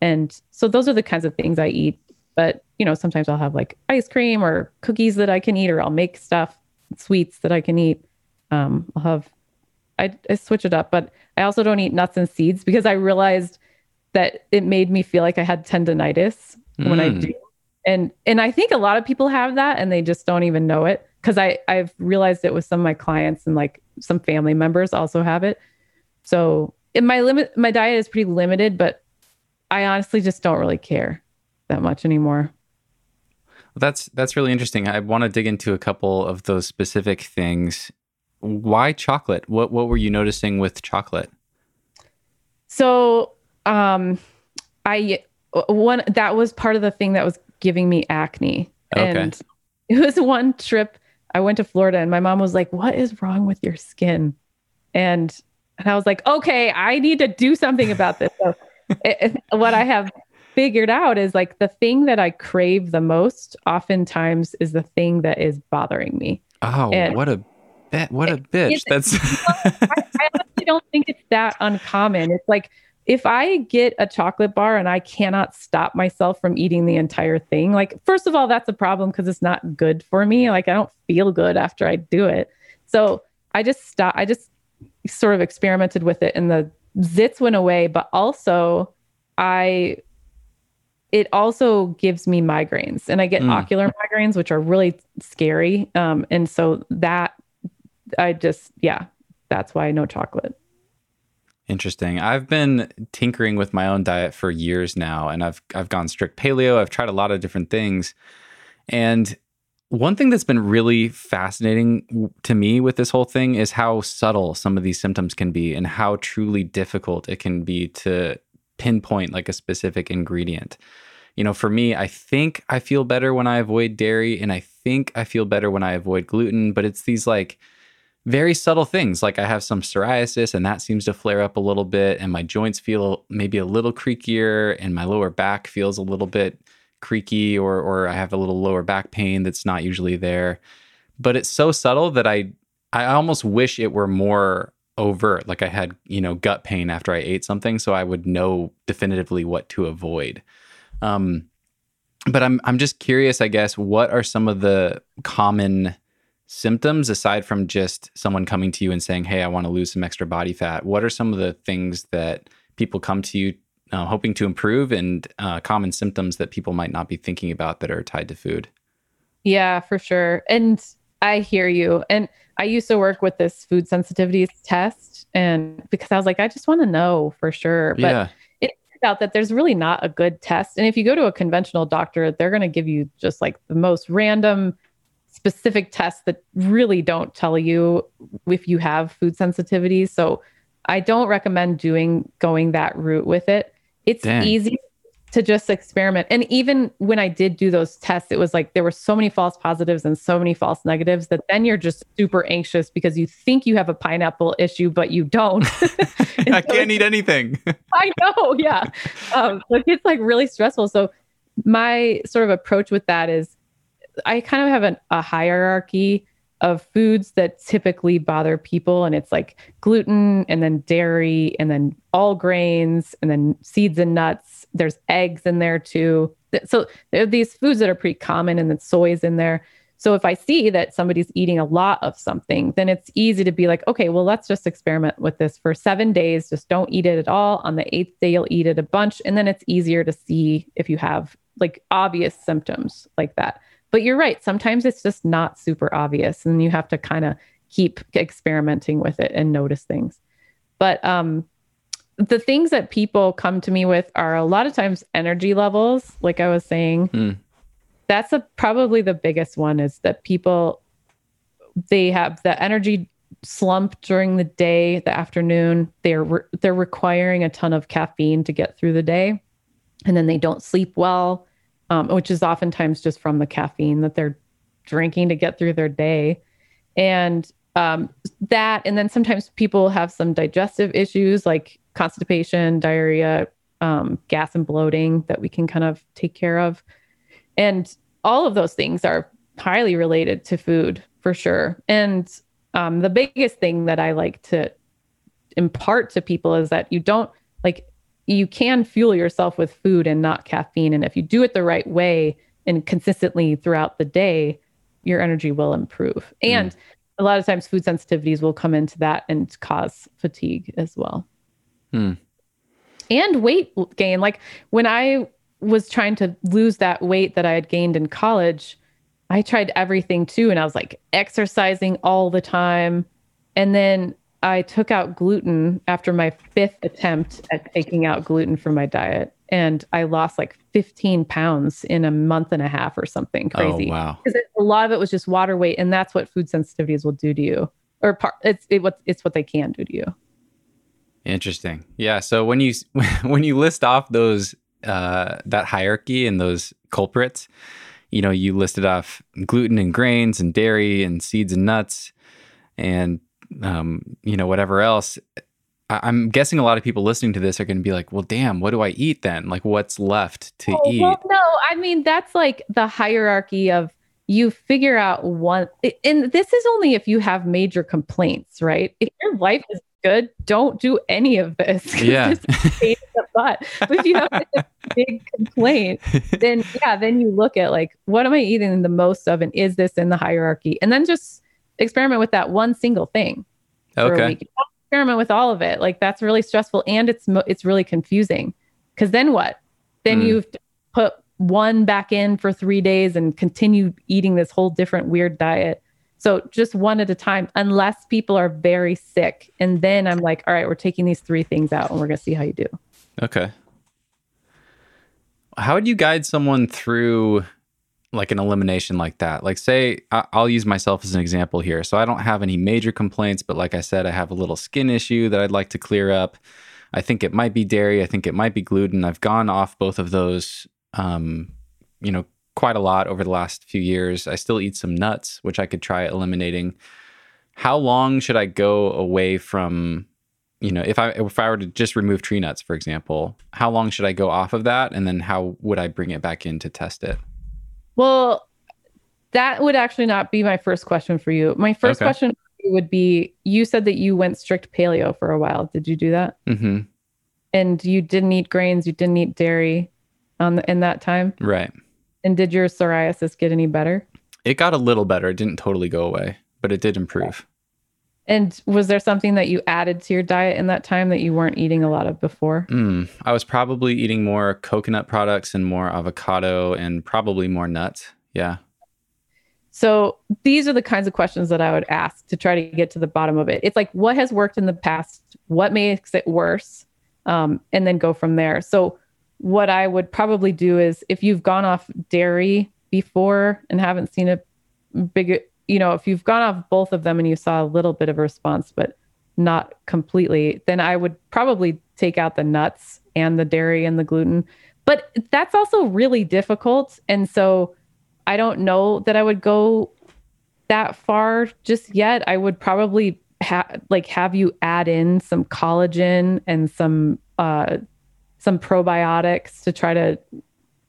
and so those are the kinds of things I eat. But you know, sometimes I'll have like ice cream or cookies that I can eat, or I'll make stuff, sweets that I can eat. Um, I'll have I, I switch it up, but I also don't eat nuts and seeds because I realized that it made me feel like I had tendonitis when I Mm. do. And and I think a lot of people have that and they just don't even know it because I I've realized it with some of my clients and like some family members also have it. So in my limit my diet is pretty limited, but I honestly just don't really care that much anymore. That's that's really interesting. I want to dig into a couple of those specific things. Why chocolate? What what were you noticing with chocolate? So um I one that was part of the thing that was giving me acne. Okay. And it was one trip I went to Florida and my mom was like, "What is wrong with your skin?" And and I was like, "Okay, I need to do something about this." So it, it- what I have figured out is like the thing that I crave the most oftentimes is the thing that is bothering me. Oh, And- what a! What a bitch! That's I, I honestly don't think it's that uncommon. It's like if I get a chocolate bar and I cannot stop myself from eating the entire thing, like, first of all, that's a problem because it's not good for me. Like, I don't feel good after I do it. So I just stop, I just sort of experimented with it and the zits went away, but also I, it also gives me migraines and I get Mm. ocular migraines, which are really scary. Um, and so that I just, yeah, that's why no chocolate. Interesting. I've been tinkering with my own diet for years now, and I've I've gone strict paleo. I've tried a lot of different things, and one thing that's been really fascinating to me with this whole thing is how subtle some of these symptoms can be, and how truly difficult it can be to pinpoint like a specific ingredient. You know, for me, I think I feel better when I avoid dairy, and I think I feel better when I avoid gluten. But it's these like very subtle things like I have some psoriasis and that seems to flare up a little bit, and my joints feel maybe a little creakier, and my lower back feels a little bit creaky, or or I have a little lower back pain that's not usually there. But it's so subtle that I I almost wish it were more overt, like I had you know gut pain after I ate something, so I would know definitively what to avoid. Um, but I'm I'm just curious, I guess, what are some of the common symptoms aside from just someone coming to you and saying, "Hey, I want to lose some extra body fat"? What are some of the things that people come to you uh, hoping to improve, and uh, common symptoms that people might not be thinking about that are tied to food? Yeah, for sure. And I hear you. And I used to work with this food sensitivities test, and because I was like, I just want to know for sure. But yeah, it turns out that there's really not a good test. And if you go to a conventional doctor, they're going to give you just like the most random, specific tests that really don't tell you if you have food sensitivities. So I don't recommend doing going that route with it. It's easy to just experiment. And even when I did do those tests, it was like there were so many false positives and so many false negatives that then you're just super anxious because you think you have a pineapple issue, but you don't. I can't eat anything. I know, yeah. Um, so it gets like really stressful. So my sort of approach with that is I kind of have an, a hierarchy of foods that typically bother people, and it's like gluten, and then dairy, and then all grains, and then seeds and nuts. There's eggs in there too. So there are these foods that are pretty common, and then soy's in there. So if I see that somebody's eating a lot of something, then it's easy to be like, okay, well, let's just experiment with this for seven days. Just don't eat it at all. On the eighth day, you'll eat it a bunch. And then it's easier to see if you have like obvious symptoms like that. But you're right. Sometimes it's just not super obvious and you have to kind of keep experimenting with it and notice things. But um, the things that people come to me with are a lot of times energy levels, like I was saying. Hmm. That's a, probably the biggest one is that people they have the energy slump during the day, the afternoon. They're re- they're requiring a ton of caffeine to get through the day, and then they don't sleep well, um, which is oftentimes just from the caffeine that they're drinking to get through their day, and um, that. And then sometimes people have some digestive issues like constipation, diarrhea, um, gas and bloating that we can kind of take care of, and all of those things are highly related to food for sure. And um, the biggest thing that I like to impart to people is that you don't like you can fuel yourself with food and not caffeine. And if you do it the right way and consistently throughout the day, your energy will improve. And a lot of times, food sensitivities will come into that and cause fatigue as well. Hmm. And weight gain. Like when I was trying to lose that weight that I had gained in college, I tried everything too. And I was like exercising all the time. And then I took out gluten after my fifth attempt at taking out gluten from my diet. And I lost like 15 pounds in a month and a half or something crazy. Oh wow. Because a lot of it was just water weight. And that's what food sensitivities will do to you. Or part, it's it, what it's what they can do to you. Interesting. Yeah. So when you when you list off those uh, that hierarchy and those culprits, you know, you listed off gluten and grains and dairy and seeds and nuts, and um, you know whatever else. I- I'm guessing a lot of people listening to this are going to be like, "Well, damn, what do I eat then? Like, what's left to Oh, eat?" Well, no, I mean that's like the hierarchy of you figure out one, and this is only if you have major complaints, right? If your life is good, don't do any of this. Yeah. it's a pain in the butt. But if you have a big complaint, then yeah, then you look at like, what am I eating the most of, and is this in the hierarchy? And then just experiment with that one single thing Okay. Experiment with all of it. Like that's really stressful and it's mo- it's really confusing. Because then what? Then Mm. you've put one back in for three days and continue eating this whole different weird diet. So just one at a time, unless people are very sick. And then I'm like, all right, we're taking these three things out and we're gonna see how you do. Okay. How would you guide someone through like an elimination like that? Like, say, I'll use myself as an example here. So I don't have any major complaints, but like I said, I have a little skin issue that I'd like to clear up. I think it might be dairy. I think it might be gluten. I've gone off both of those, um, you know, quite a lot over the last few years. I still eat some nuts, which I could try eliminating. How long should I go away from you know, if I if I were to just remove tree nuts, for example, how long should I go off of that, and then how would I bring it back in to test it? Well, that would actually not be my first question for you. My first Okay. question would be you said that you went strict paleo for a while. Did you do that? hmm And you didn't eat grains, you didn't eat dairy on the, in that time? Right. And did your psoriasis get any better? It got a little better. It didn't totally go away, but it did improve. And was there something that you added to your diet in that time that you weren't eating a lot of before? Mm, I was probably eating more coconut products and more avocado and probably more nuts. Yeah. So these are the kinds of questions that I would ask to try to get to the bottom of it. It's like what has worked in the past, what makes it worse, um, and then go from there. So what I would probably do is if you've gone off dairy before and haven't seen a big, you know, if you've gone off both of them and you saw a little bit of a response, but not completely, then I would probably take out the nuts and the dairy and the gluten. But that's also really difficult. And so I don't know that I would go that far just yet. I would probably ha- like have you add in some collagen and some uh, some probiotics to try to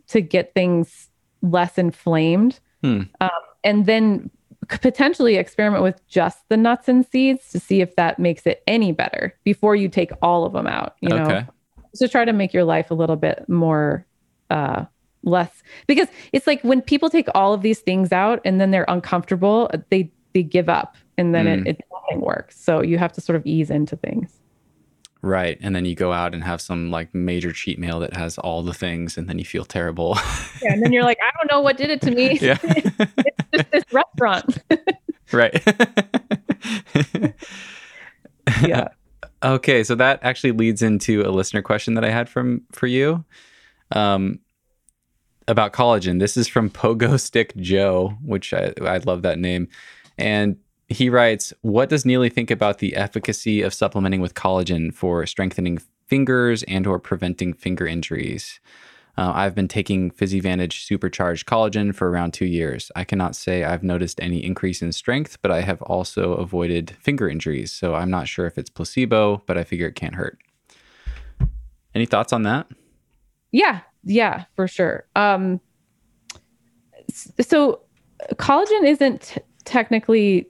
to get things less inflamed, Hmm. um, and then potentially experiment with just the nuts and seeds to see if that makes it any better before you take all of them out. You know, okay. to try to make your life a little bit more uh less because it's like when people take all of these things out and then they're uncomfortable they they give up and then Mm. it, it nothing works so you have to sort of ease into things Right. And then you go out and have some like major cheat meal that has all the things, and then you feel terrible. yeah, and then you're like i don't know what did it to me yeah. it's just this restaurant right. yeah Okay, so that actually leads into a listener question that I had from for you um, about collagen. This is from Pogo Stick Joe, which I, I love that name, and he writes, "What does Neely think about the efficacy of supplementing with collagen for strengthening fingers and or preventing finger injuries?" Uh, I've been taking PhysiVantage supercharged collagen for around two years. I cannot say I've noticed any increase in strength, but I have also avoided finger injuries. So I'm not sure if it's placebo, but I figure it can't hurt. Any thoughts on that? yeah yeah for sure um so collagen isn't technically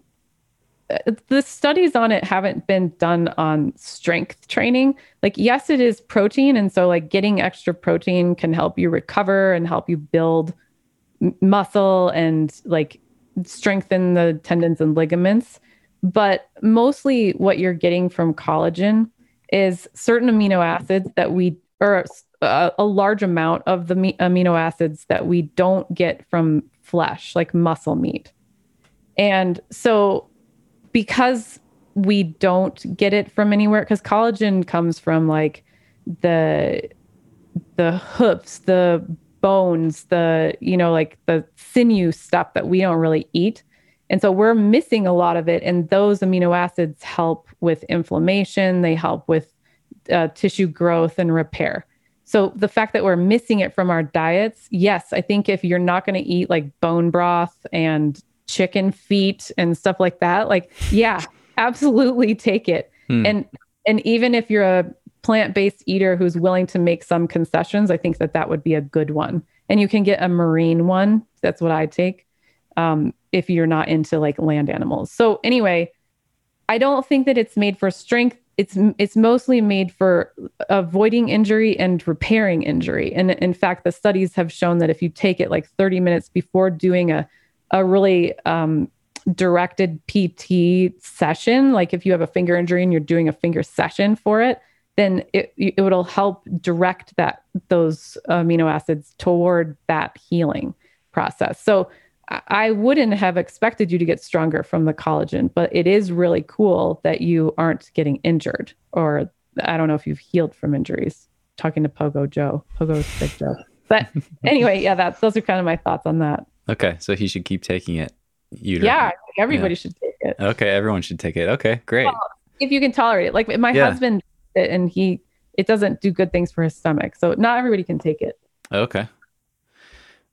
the studies on it haven't been done on strength training. Like yes it is protein and so like getting extra protein can help you recover and help you build m- muscle and like strengthen the tendons and ligaments. But mostly what you're getting from collagen is certain amino acids that we or a, a large amount of the me- amino acids that we don't get from flesh like muscle meat. And so because we don't get it from anywhere because collagen comes from like the the hoofs the bones the you know like the sinew stuff that we don't really eat. And so we're missing a lot of it and those amino acids help with inflammation. They help with uh, tissue growth and repair. So the fact that we're missing it from our diets yes i think if you're not going to eat like bone broth and chicken feet and stuff like that. Like yeah absolutely take it. Hmm. and and even if you're a plant-based eater who's willing to make some concessions i think that that would be a good one. And you can get a marine one. That's what i take um, if you're not into like land animals. So anyway i don't think that it's made for strength. It's it's mostly made for avoiding injury and repairing injury. And in fact, the studies have shown that if you take it like 30 minutes before doing a a really um, directed PT session, like if you have a finger injury and you're doing a finger session for it, then it it will help direct that those amino acids toward that healing process. So I wouldn't have expected you to get stronger from the collagen, but it is really cool that you aren't getting injured, or I don't know if you've healed from injuries. Talking to Pogo Joe, Pogo's big Joe. But anyway, yeah, that's those are kind of my thoughts on that. Okay, so he should keep taking it. You yeah, everybody yeah. should take it. Okay, everyone should take it. Okay, great. Well, if you can tolerate it, like my yeah. husband, and he, it doesn't do good things for his stomach, so not everybody can take it. Okay.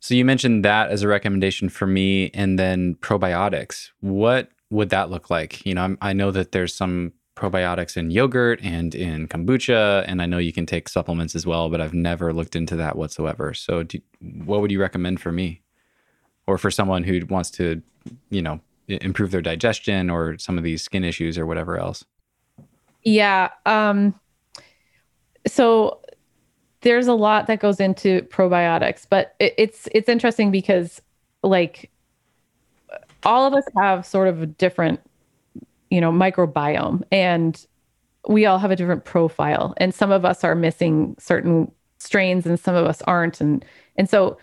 So you mentioned that as a recommendation for me, and then probiotics. What would that look like? You know, I'm, i know that there's some probiotics in yogurt and in kombucha, and I know you can take supplements as well, but I've never looked into that whatsoever. So, do, what would you recommend for me, or for someone who wants to, you know, improve their digestion or some of these skin issues or whatever else? Yeah. Um, so there's a lot that goes into probiotics, but it, it's it's interesting because like all of us have sort of a different you know microbiome and we all have a different profile and some of us are missing certain strains and some of us aren't and and so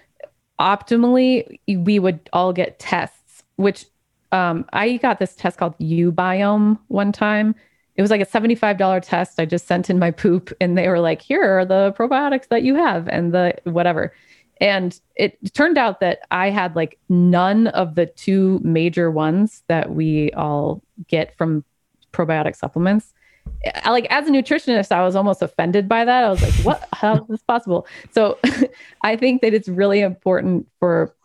optimally we would all get tests which um, i got this test called ubiome one time it was like a $75 test. I just sent in my poop and they were like, here are the probiotics that you have and the whatever. And it turned out that I had like none of the two major ones that we all get from probiotic supplements. Like as a nutritionist, I was almost offended by that. I was like, what? How is this possible? So I think that it's really important for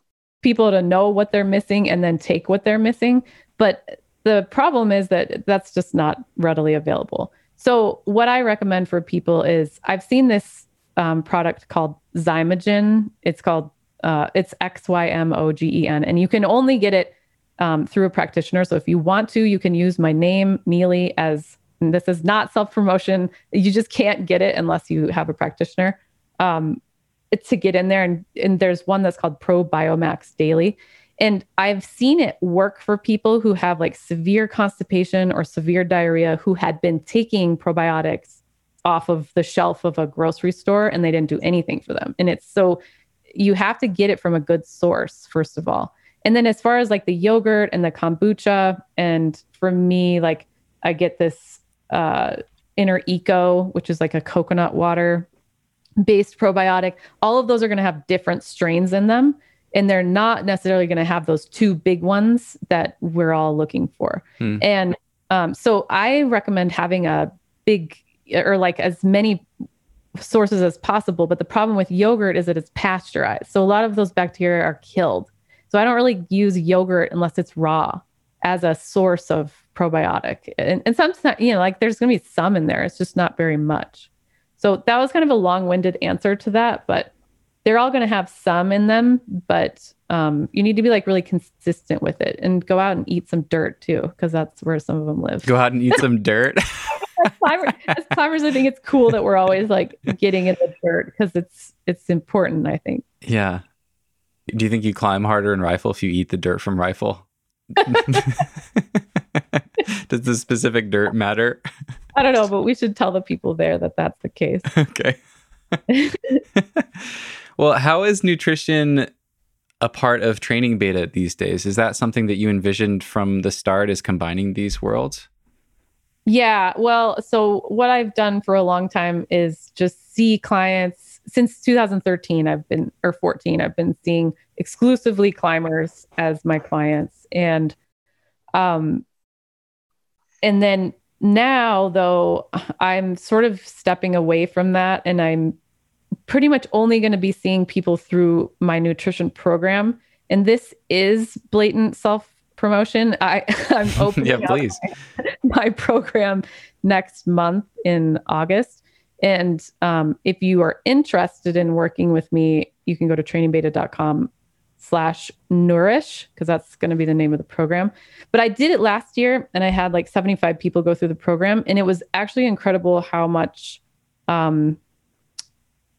people to know what they're missing and then take what they're missing. But the problem is that that's just not readily available. So, what I recommend for people is I've seen this um, product called Xymogen. It's called uh, it's X Y M O G E N, and you can only get it um, through a practitioner. So, if you want to, you can use my name, Neely, as this is not self promotion. You just can't get it unless you have a practitioner um, to get in there. And, and there's one that's called ProbioMax Daily. And I've seen it work for people who have like severe constipation or severe diarrhea who had been taking probiotics off of the shelf of a grocery store and they didn't do anything for them. And it's so you have to get it from a good source, first of all. And then as far as like the yogurt and the kombucha, and for me, like I get this uh, inner eco, which is like a coconut water based probiotic. All of those are going to have different strains in them and they're not necessarily going to have those two big ones that we're all looking for. Hmm. And um, so I recommend having a big or like as many sources as possible. But the problem with yogurt is that it's pasteurized. So a lot of those bacteria are killed. So I don't really use yogurt unless it's raw as a source of probiotic. And, and sometimes, you know, like there's going to be some in there. It's just not very much. So that was kind of a long winded answer to that. But they're all going to have some in them, but um, you need to be like really consistent with it and go out and eat some dirt too, because that's where some of them live. Go out and eat some dirt. as, climbers, as climbers, I think it's cool that we're always like getting in the dirt because it's it's important. I think. Yeah. Do you think you climb harder in Rifle if you eat the dirt from Rifle? Does the specific dirt matter? I don't know, but we should tell the people there that that's the case. Okay. Well, how is nutrition a part of TrainingBeta these days? Is that something that you envisioned from the start as combining these worlds? Yeah, well, so what I've done for a long time is just see clients since 2013 I've been or 14 I've been seeing exclusively climbers as my clients and um and then now though I'm sort of stepping away from that and I'm pretty much only going to be seeing people through my nutrition program. And this is blatant self promotion. I, I'm opening yeah, please. My, my, program next month in August. And um, if you are interested in working with me, you can go to trainingbeta.com slash nourish because that's going to be the name of the program. But i did it last year and i had like 75 people go through the program and it was actually incredible how much um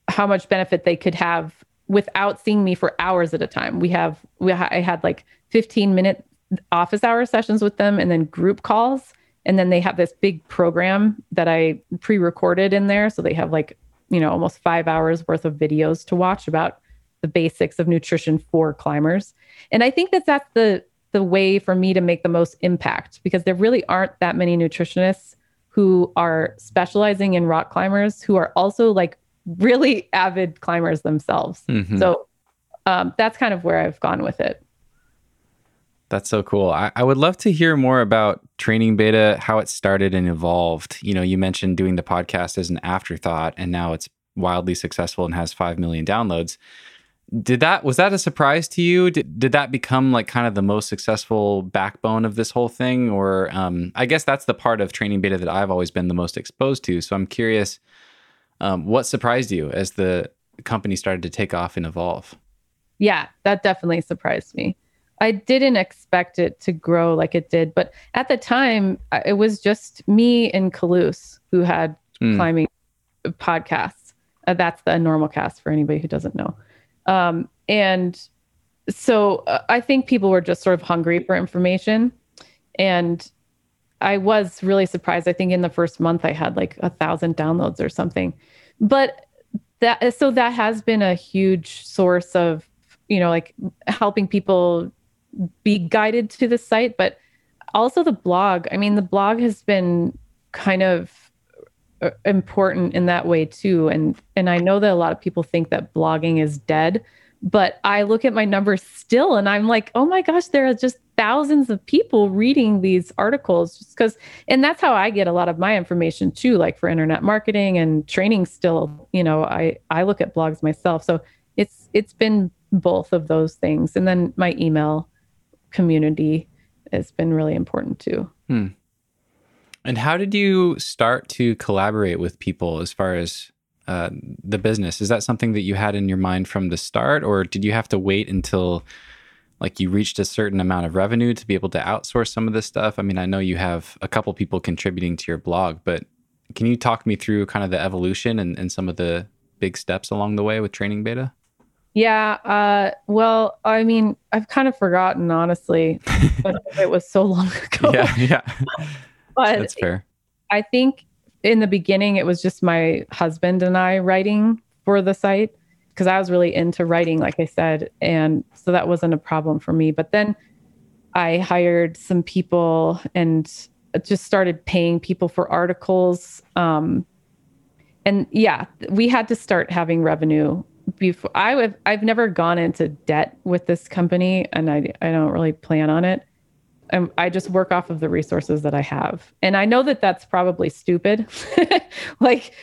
how much benefit they could have without seeing me for hours at a time. We have we ha- i had like 15 minute office hour sessions with them and then group calls and then they have this big program that i pre-recorded in there so they have like you know almost five hours worth of videos to watch about the basics of nutrition for climbers and i think that that's the the way for me to make the most impact because there really aren't that many nutritionists who are specializing in rock climbers who are also like really avid climbers themselves Mhm. so um, that's kind of where i've gone with it That's so cool. I, I would love to hear more about TrainingBeta, how it started and evolved. You know, you mentioned doing the podcast as an afterthought, and now it's wildly successful and has 5 million downloads. Did that, was that a surprise to you? Did, did that become like kind of the most successful backbone of this whole thing? Or um, I guess that's the part of TrainingBeta that I've always been the most exposed to. So I'm curious, um, what surprised you as the company started to take off and evolve? yeah, that definitely surprised me. I didn't expect it to grow like it did, but at the time, it was just me and Kalous who had Hmm. climbing podcasts. Uh, that's the Enormocast for anybody who doesn't know. Um, and so uh, I think people were just sort of hungry for information. And I was really surprised. I think in the first month I had like a thousand downloads or something. But that so that has been a huge source of, you know, like helping people be guided to the site, but also the blog. I mean, the blog has been kind of Uh, important in that way too. And and I know that a lot of people think that blogging is dead, but I look at my numbers still and I'm like, oh my gosh, there are just thousands of people reading these articles just because and that's how I get a lot of my information too, like for internet marketing and training still, you know, I I look at blogs myself. So it's it's been both of those things. And then my email community has been really important too. Hmm. And how did you start to collaborate with people as far as uh, the business? Is that something that you had in your mind from the start, or did you have to wait until like you reached a certain amount of revenue to be able to outsource some of this stuff? I mean, I know you have a couple people contributing to your blog, but can you talk me through kind of the evolution and, and some of the big steps along the way with TrainingBeta? Yeah. Uh, well, I mean, I've kind of forgotten, honestly, but it was so long ago. yeah, yeah, but that's fair. I think in the beginning, it was just my husband and I writing for the site because I was really into writing, like I said. And so that wasn't a problem for me. But then I hired some people and just started paying people for articles. Um, and yeah, we had to start having revenue before I would, I've never gone into debt with this company and I, I don't really plan on it. Um, I just work off of the resources that I have. And I know that that's probably stupid. like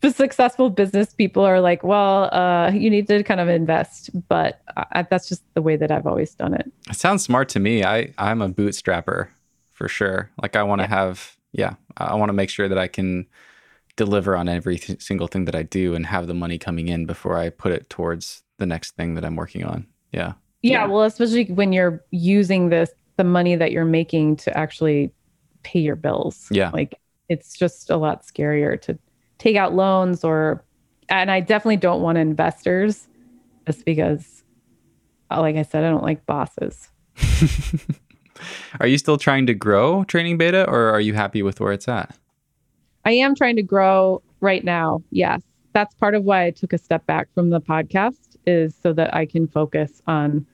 the successful business people are like, well, uh, you need to kind of invest, but I, that's just the way that I've always done it. It sounds smart to me. I I'm a bootstrapper for sure. Like I want to have yeah, I want to make sure that I can deliver on every th- single thing that I do and have the money coming in before I put it towards the next thing that I'm working on. Yeah. Yeah, well, especially when you're using this the money that you're making to actually pay your bills. Yeah. Like it's just a lot scarier to take out loans or and I definitely don't want investors just because uh, like I said, I don't like bosses. Are you still trying to grow TrainingBeta or are you happy with where it's at? I am trying to grow right now. Yes. That's part of why I took a step back from the podcast is so that I can focus on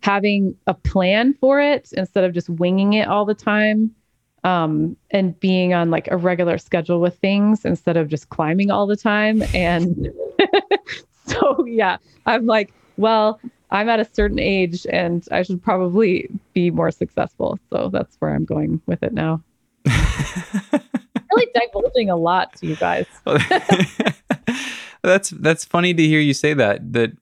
having a plan for it instead of just winging it all the time um, and being on like a regular schedule with things instead of just climbing all the time. And so, yeah, I'm like, well, I'm at a certain age and I should probably be more successful. So that's where I'm going with it now. really divulging a lot to you guys. that's that's funny to hear you say that that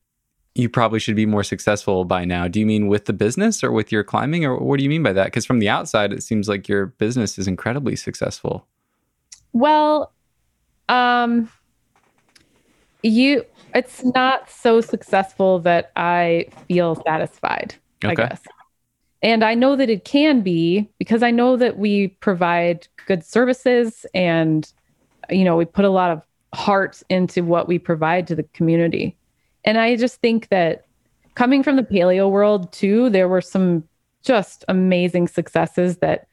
you probably should be more successful by now. Do you mean with the business or with your climbing or what do you mean by that? Because from the outside it seems like your business is incredibly successful. Well, um you it's not so successful that I feel satisfied, I guess. And I know that it can be because I know that we provide good services and you know, we put a lot of heart into what we provide to the community. And I just think that coming from the paleo world too, there were some just amazing successes that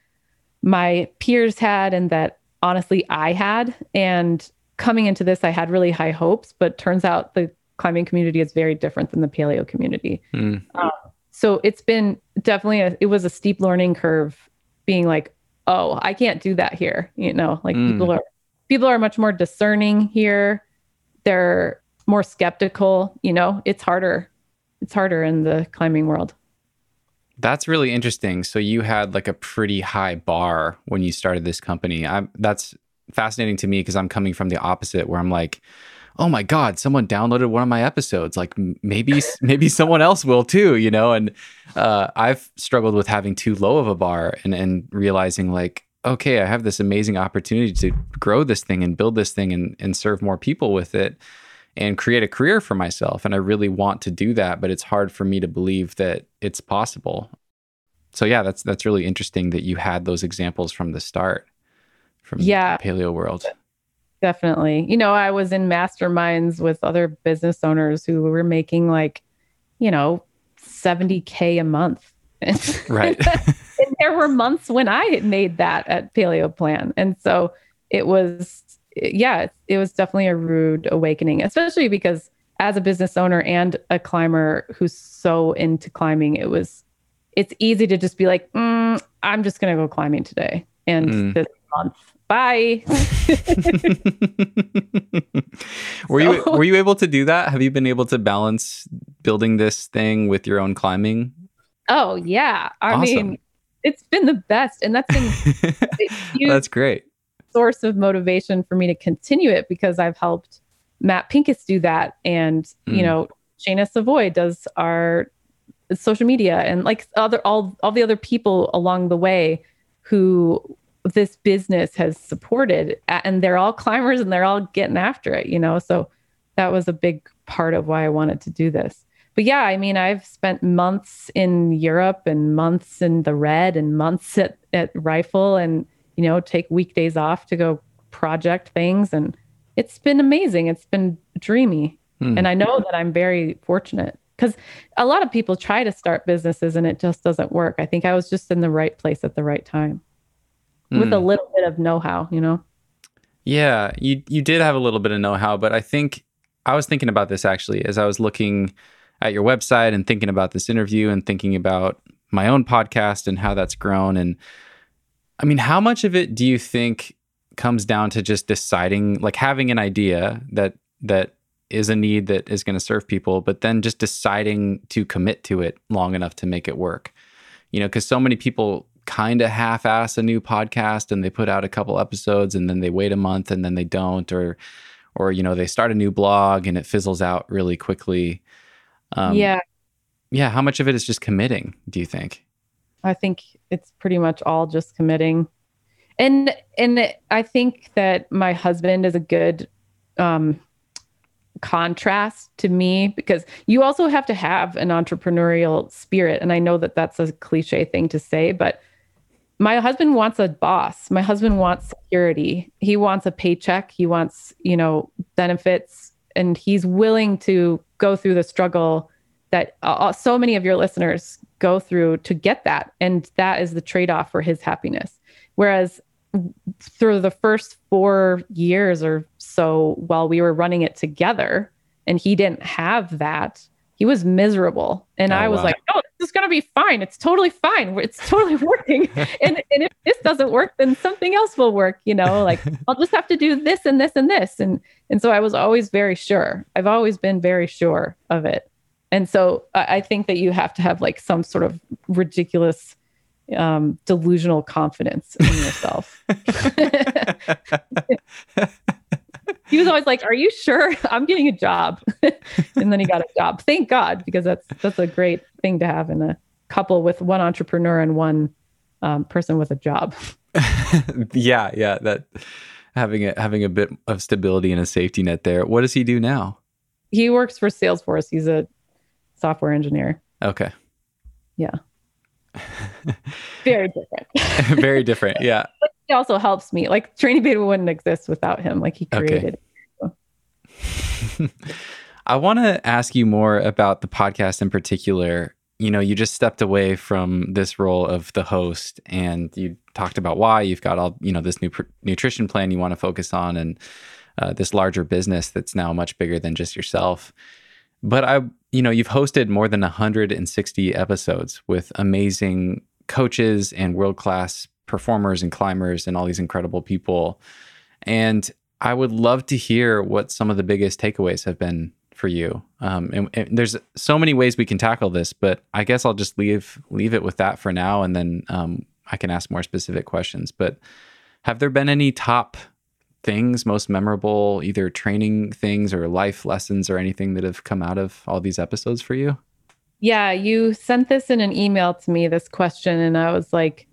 my peers had and that honestly I had. And coming into this, I had really high hopes, but turns out the climbing community is very different than the paleo community. Hmm. So it's been definitely a, it was a steep learning curve being like, oh, I can't do that here. You know, like Mm. people are people are much more discerning here. They're more skeptical, you know, it's harder. It's harder in the climbing world. That's really interesting. So you had like a pretty high bar when you started this company. I, that's fascinating to me because I'm coming from the opposite, where I'm like, oh my god, someone downloaded one of my episodes. Like maybe maybe someone else will too, you know. And uh, I've struggled with having too low of a bar and and realizing like, okay, I have this amazing opportunity to grow this thing and build this thing and and serve more people with it and create a career for myself and I really want to do that but it's hard for me to believe that it's possible. So yeah, that's that's really interesting that you had those examples from the start from Yeah. the paleo world. Definitely. You know, I was in masterminds with other business owners who were making like, you know, 70K a month. Right. and there were months when I had made that at Paleo Plan. And so it was, yeah, it was definitely a rude awakening, especially because as a business owner and a climber who's so into climbing, it was, it's easy to just be like, mm, I'm just going to go climbing today and Mm. this month. Bye. were you were you able to do that? Have you been able to balance building this thing with your own climbing? Oh yeah. I Awesome. mean, it's been the best. And that's been That's great. Source of motivation for me to continue it because I've helped Matt Pincus do that. And, Mm. you know, Shayna Savoy does our social media and like other all all the other people along the way who this business has supported and they're all climbers and they're all getting after it, you know. So that was a big part of why I wanted to do this. But yeah, I mean, I've spent months in Europe and months in the red and months at, at rifle and, you know, take weekdays off to go project things. And it's been amazing. It's been dreamy. Hmm. And I know that I'm very fortunate because a lot of people try to start businesses and it just doesn't work. I think I was just in the right place at the right time with Hmm. a little bit of know how, you know? Yeah, you you did have a little bit of know-how, but I think I was thinking about this actually as I was looking at your website and thinking about this interview and thinking about my own podcast and how that's grown and I mean, how much of it do you think comes down to just deciding like having an idea that that is a need that is going to serve people, but then just deciding to commit to it long enough to make it work? You know, cuz so many people kind of half-ass a new podcast and they put out a couple episodes and then they wait a month and then they don't or or you know they start a new blog and it fizzles out really quickly um, yeah. yeah how much of it is just committing do you think I think it's pretty much all just committing. And and I think that my husband is a good um contrast to me because you also have to have an entrepreneurial spirit and I know that that's a cliche thing to say but my husband wants a boss. My husband wants security. He wants a paycheck. He wants, you know, benefits and he's willing to go through the struggle that uh, so many of your listeners go through to get that. And that is the trade-off for his happiness. Whereas through the first 4 years or so while we were running it together and he didn't have that he was miserable. And Oh, i was wow. like oh this is going to be fine. It's totally fine. It's totally working. And, and if this doesn't work then something else will work you know like i'll just have to do this and this and this. And and so i was always very sure. I've always been very sure of it and so I I think that you have to have like some sort of ridiculous um, delusional confidence in yourself. he was always like, "Are you sure? I'm getting a job," and then he got a job. Thank God, because that's that's a great thing to have in a couple with one entrepreneur and one um, person with a job. yeah yeah that having a having a bit of stability and a safety net there what does he do now he works for Salesforce. He's a software engineer. Okay. Yeah. Very different. Very different. Yeah. he also helps me. Like TrainingBeta wouldn't exist without him. Like he created. Okay. I want to ask you more about the podcast in particular. You know, you just stepped away from this role of the host and you talked about why you've got all, you know, this new pr- nutrition plan you want to focus on and uh, this larger business that's now much bigger than just yourself. But I, you know, you've hosted more than 160 episodes with amazing coaches and world class performers and climbers and all these incredible people. And I would love to hear what some of the biggest takeaways have been for you. Um, and, and there's so many ways we can tackle this, but I guess I'll just leave leave it with that for now, and then um, I can ask more specific questions. But have there been any top things, most memorable, either training things or life lessons or anything that have come out of all these episodes for you? Yeah, you sent this in an email to me, this question, and I was like,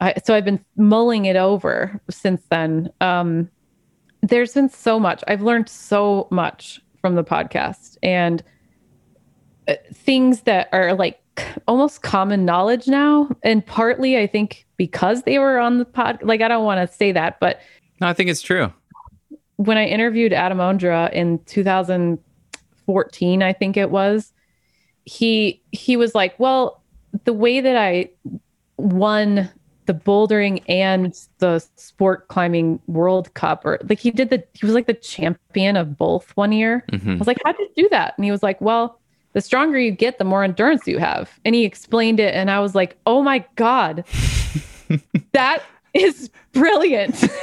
I, so I've been mulling it over since then. Um, there's been so much. I've learned so much from the podcast and uh, things that are like almost common knowledge now. And partly, I think, because they were on the pod, like, I don't want to say that, but No, I think it's true. when I interviewed Adam Ondra in 2014, I think it was, he he was like, "Well, the way that I won the bouldering and the sport climbing World Cup, or like he did the he was like the champion of both one year. I hmm was like, "How did you do that?" And he was like, "Well." The stronger you get, the more endurance you have. And he explained it, and I was like, "Oh my god, that is brilliant.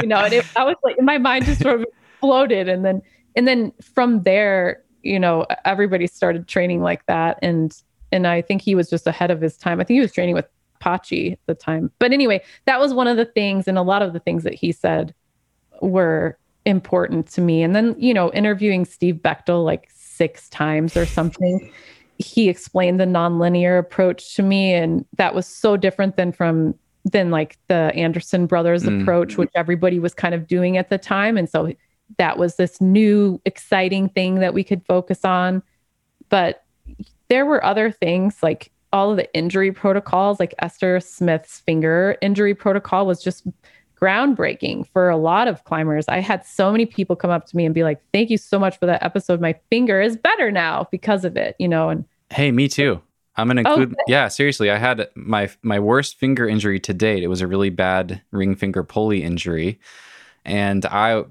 You know and it, i was like my mind just sort of exploded and then and then from there you know everybody started training like that. And and i think he was just ahead of his time. I think he was training with Patxi at the time. But anyway that was one of the things. And a lot of the things that he said were important to me. And then you know interviewing steve bechtel like six times or something he explained the nonlinear approach to me. And that was so different than from than like the Anderson brothers Mm. approach which everybody was kind of doing at the time and so that was this new exciting thing that we could focus on but there were other things like all of the injury protocols like Esther Smith's finger injury protocol was just groundbreaking for a lot of climbers. I had so many people come up to me and be like, "Thank you so much for that episode. My finger is better now because of it." You know, and Hey, me too. I'm gonna Oh, include. good. yeah, seriously, I had my my worst finger injury to date. It was a really bad ring finger pulley injury, and I,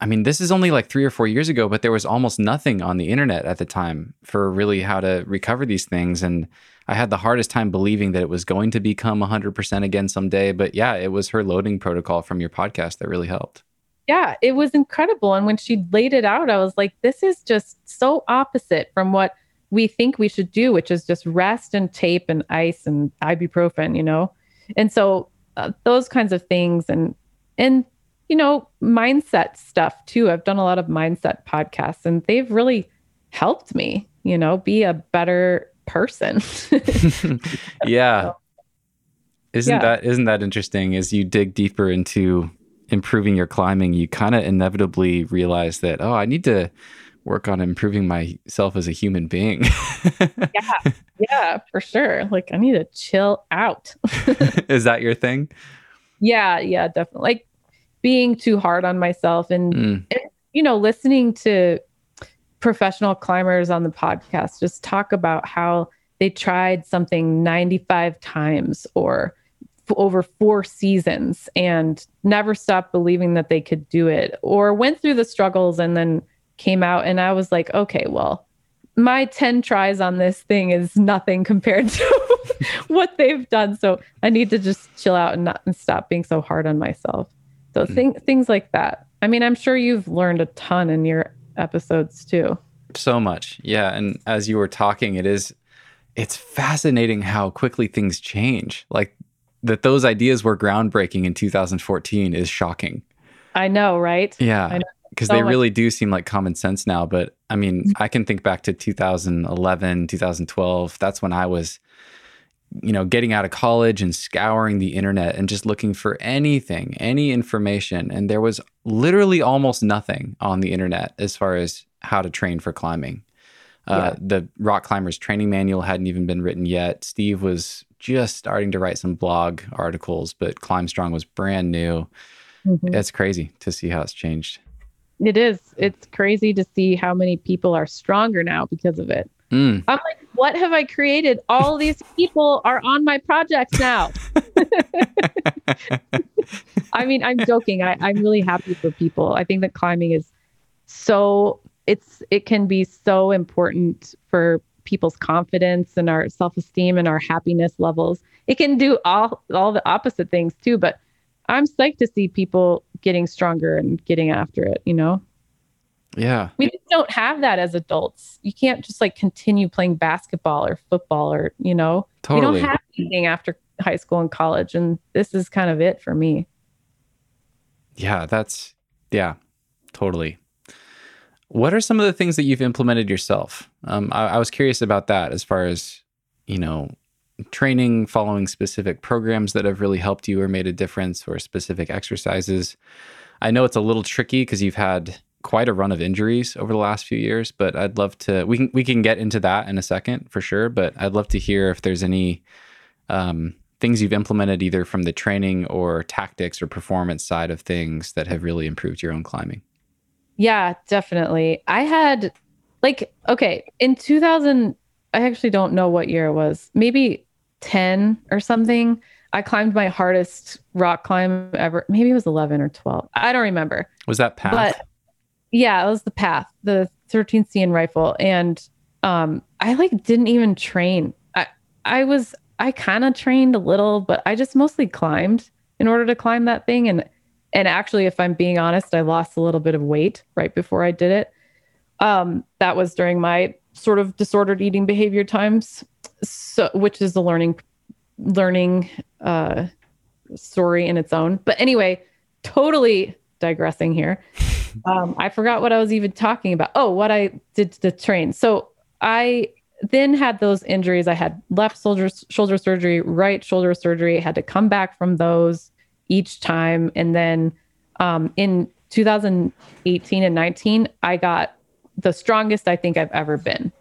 I mean, this is only like three or four years ago, but there was almost nothing on the internet at the time for really how to recover these things, and I had the hardest time believing that it was going to become 100% again someday. But yeah, it was her loading protocol from your podcast that really helped. yeah, it was incredible. And when she laid it out, I was like, this is just so opposite from what we think we should do, which is just rest and tape and ice and ibuprofen, you know? And so uh, those kinds of things and, and, you know, mindset stuff too. I've done a lot of mindset podcasts and they've really helped me, you know, be a better person. yeah. Isn't Yeah. that isn't that interesting? As you dig deeper into improving your climbing, you kind of inevitably realize that oh, I need to work on improving myself as a human being. yeah, yeah, for sure. Like I need to chill out. Is that your thing? Yeah, yeah, definitely. Like being too hard on myself and, Mm, and, you know, listening to professional climbers on the podcast just talk about how they tried something 95 times or f- over four seasons and never stopped believing that they could do it or went through the struggles and then came out and I was like, okay, well, my 10 tries on this thing is nothing compared to what they've done. So I need to just chill out and not and stop being so hard on myself. So Mm. thing, things like that. I mean, I'm sure you've learned a ton in your episodes too. so much. Yeah, and as you were talking, it is it's fascinating how quickly things change. Like that those ideas were groundbreaking in 2014 is shocking. I know, right? Yeah. I know. Because So they much- really do seem like common sense now. But I mean, I can think back to 2011, 2012. That's when I was, you know, getting out of college and scouring the internet and just looking for anything, any information. And there was literally almost nothing on the internet as far as how to train for climbing. Uh, The rock climbers training manual hadn't even been written yet. Steve was just starting to write some blog articles, but Climb Strong was brand new. Mhm. It's crazy to see how it's changed. It is. It's crazy to see how many people are stronger now because of it. Mm. I'm like, what have I created? All these people are on my projects now. I mean, I'm joking. I, I'm really happy for people. I think that climbing is so it's it can be so important for people's confidence and our self-esteem and our happiness levels. It can do all all the opposite things too, but I'm psyched to see people getting stronger and getting after it, you know? Yeah. we just don't have that as adults. You can't just like continue playing basketball or football or, you know, Totally. we don't have anything after high school and college. And this is kind of it for me. Yeah, that's yeah, totally. What are some of the things that you've implemented yourself? Um, I, I was curious about that as far as you know, training, following specific programs that have really helped you or made a difference, or specific exercises. I know it's a little tricky because you've had quite a run of injuries over the last few years, but I'd love to. We can we can get into that in a second for sure. But I'd love to hear if there's any um, things you've implemented either from the training or tactics or performance side of things that have really improved your own climbing. Yeah, definitely. I had like, okay, in 2000, I actually don't know what year it was, maybe 10 or something. I climbed my hardest rock climb ever. Maybe it was 11 or 12. I don't remember. Was that path? But yeah, it was the path, the 13th CN rifle. And um, I like didn't even train. I I was I kind of trained a little, but I just mostly climbed in order to climb that thing. And and actually, if I'm being honest, I lost a little bit of weight right before I did it. Um, that was during my sort of disordered eating behavior times, so which is a learning learning uh, story in its own. But anyway, totally digressing here. Um, I forgot what I was even talking about. Oh, what I did to the train. So I then had those injuries. I had left shoulder shoulder surgery, right shoulder surgery. had to come back from those each time, and then um, in 2018 and 19, I got the strongest I think I've ever been,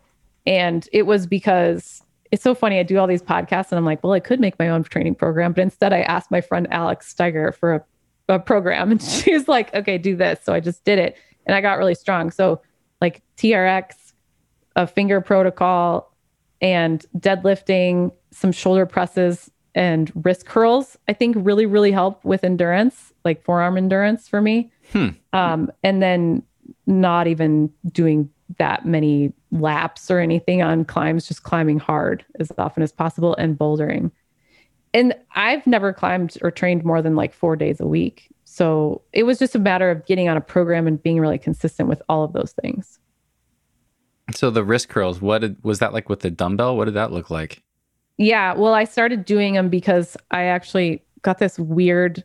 and it was because it's so funny. I do all these podcasts, and I'm like, well, I could make my own training program, but instead, I asked my friend Alex Stiger for a a program and she was like okay do this so i just did it and i got really strong so like trx a finger protocol and deadlifting some shoulder presses and wrist curls i think really really help with endurance like forearm endurance for me Hmm. um, and then not even doing that many laps or anything on climbs just climbing hard as often as possible and bouldering and I've never climbed or trained more than like four days a week. So it was just a matter of getting on a program and being really consistent with all of those things. so the wrist curls, what did, was that like with the dumbbell? What did that look like? Yeah. Well, I started doing them because I actually got this weird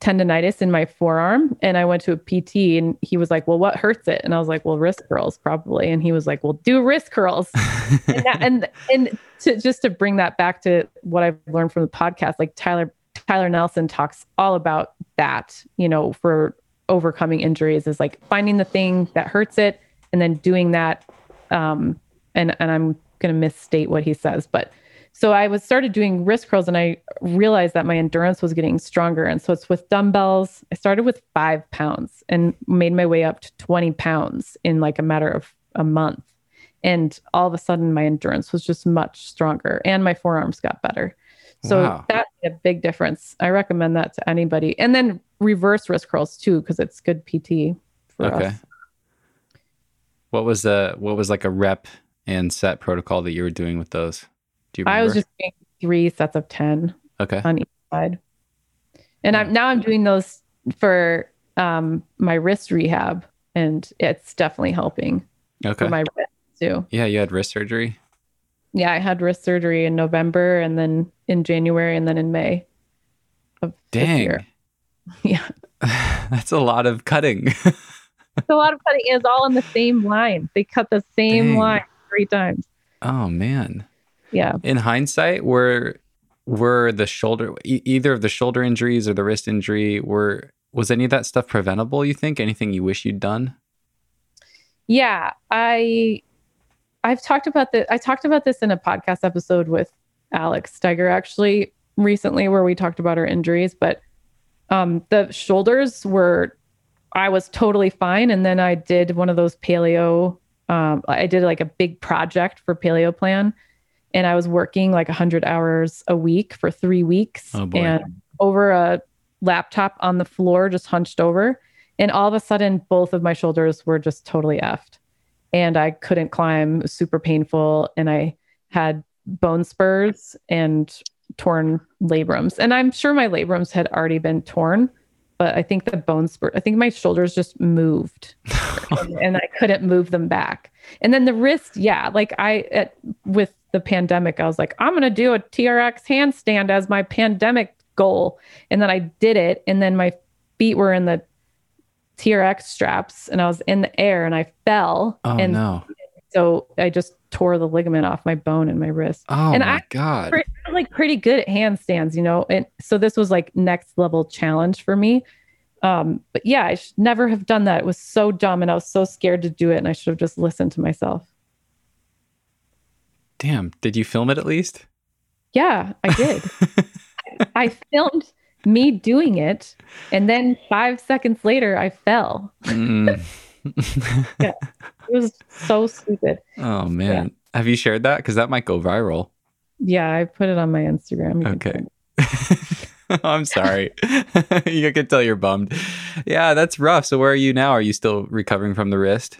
tendonitis in my forearm and I went to a PT and he was like, Well, what hurts it? And I was like, Well, wrist curls probably. And he was like, Well, do wrist curls. and, that, and and to just to bring that back to what I've learned from the podcast, like Tyler Tyler Nelson talks all about that, you know, for overcoming injuries is like finding the thing that hurts it and then doing that. Um, and and I'm gonna misstate what he says, but so I was started doing wrist curls and I realized that my endurance was getting stronger. And so it's with dumbbells. I started with five pounds and made my way up to 20 pounds in like a matter of a month. And all of a sudden my endurance was just much stronger and my forearms got better. So Wow. that made a big difference. I recommend that to anybody. And then reverse wrist curls too, because it's good PT for Okay. us. What was the what was like a rep and set protocol that you were doing with those? Do you remember? I was just doing three sets of 10 okay. on each side. And I'm now I'm doing those for um, my wrist rehab, and it's definitely helping Okay. for my wrist too. yeah, you had wrist surgery. Yeah, I had wrist surgery in November, and then in January, and then in May of this Dang. year. Yeah, That's a lot of cutting. it's a lot of cutting. It's all in the same line. They cut the same Dang. line three times. oh man. Yeah. In hindsight, were were the shoulder e- either of the shoulder injuries or the wrist injury were was any of that stuff preventable? You think anything you wish you'd done? Yeah, I I've talked about this. I talked about this in a podcast episode with Alex Stiger actually recently, where we talked about our injuries. But um, the shoulders were, I was totally fine, and then I did one of those paleo. Um, I did like a big project for Paleo Plan, and I was working like 100 hours a week for three weeks, Oh, and over a laptop on the floor, just hunched over. And all of a sudden, both of my shoulders were just totally effed. And I couldn't climb, super painful. And I had bone spurs and torn labrums. And I'm sure my labrums had already been torn, but I think the bone spur, I think my shoulders just moved and, and I couldn't move them back. And then the wrist, yeah, like I, at, with the pandemic, I was like, I'm going to do a TRX handstand as my pandemic goal. And then I did it. And then my feet were in the TRX straps and I was in the air and I fell. Oh and no. so I just tore the ligament off my bone in my wrist. Oh and my I- god. I'm, like pretty good at handstands, you know? And so this was like next level challenge for me. Um, but yeah, I should never have done that. It was so dumb and I was so scared to do it. And I should have just listened to myself. Damn. Did you film it at least? Yeah, I did. I filmed me doing it. And then five seconds later, I fell. Mm. It was so stupid. oh man. Have you shared that? Because that might go viral. Yeah, I put it on my Instagram. You Okay. I'm sorry. you can tell you're bummed. Yeah, that's rough. So where are you now? Are you still recovering from the wrist?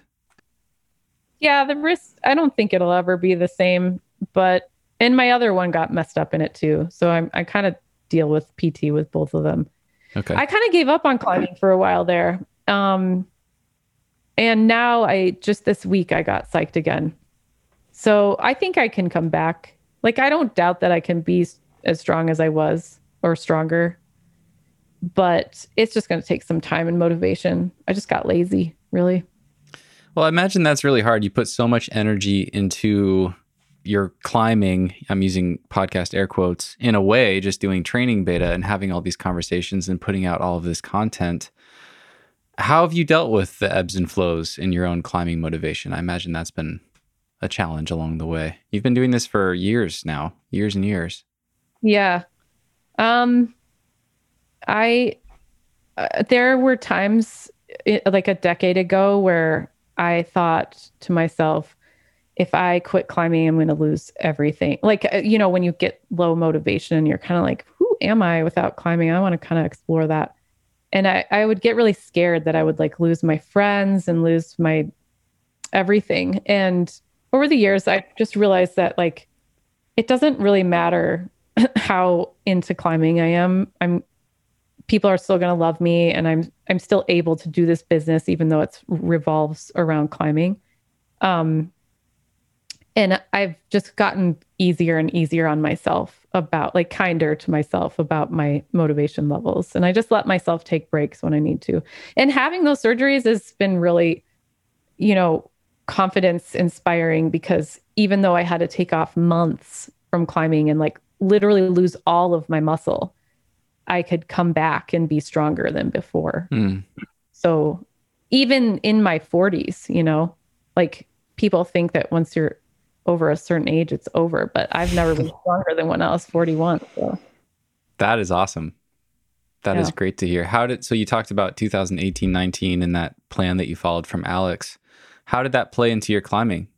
Yeah, the wrist, I don't think it'll ever be the same, but and my other one got messed up in it too. So I'm I kind of deal with PT with both of them. Okay. I kind of gave up on climbing for a while there. Um and now I just this week I got psyched again. So I think I can come back. Like I don't doubt that I can be as strong as I was or stronger. But it's just going to take some time and motivation. I just got lazy, really. Well, I imagine that's really hard. You put so much energy into your climbing. I'm using podcast air quotes in a way, just doing TrainingBeta and having all these conversations and putting out all of this content. How have you dealt with the ebbs and flows in your own climbing motivation? I imagine that's been a challenge along the way. You've been doing this for years now, years and years. Yeah. Um I uh, there were times i like a decade ago where I thought to myself if I quit climbing I'm going to lose everything. Like uh, you know when you get low motivation and you're kind of like who am I without climbing? I want to kind of explore that. And I I would get really scared that I would like lose my friends and lose my everything. And over the years I just realized that like it doesn't really matter how into climbing I am. I'm people are still going to love me and I'm I'm still able to do this business even though it revolves around climbing. Um and I've just gotten easier and easier on myself about like kinder to myself about my motivation levels and I just let myself take breaks when I need to. And having those surgeries has been really you know confidence inspiring because even though I had to take off months from climbing and like literally lose all of my muscle, I could come back and be stronger than before. Hmm. So even in my 40s, you know, like people think that once you're over a certain age, it's over, but I've never been stronger than when I was 41. So That is awesome. That is Yeah. great to hear. How did so you talked about 2018 19 and that plan that you followed from Alex. How did that play into your climbing?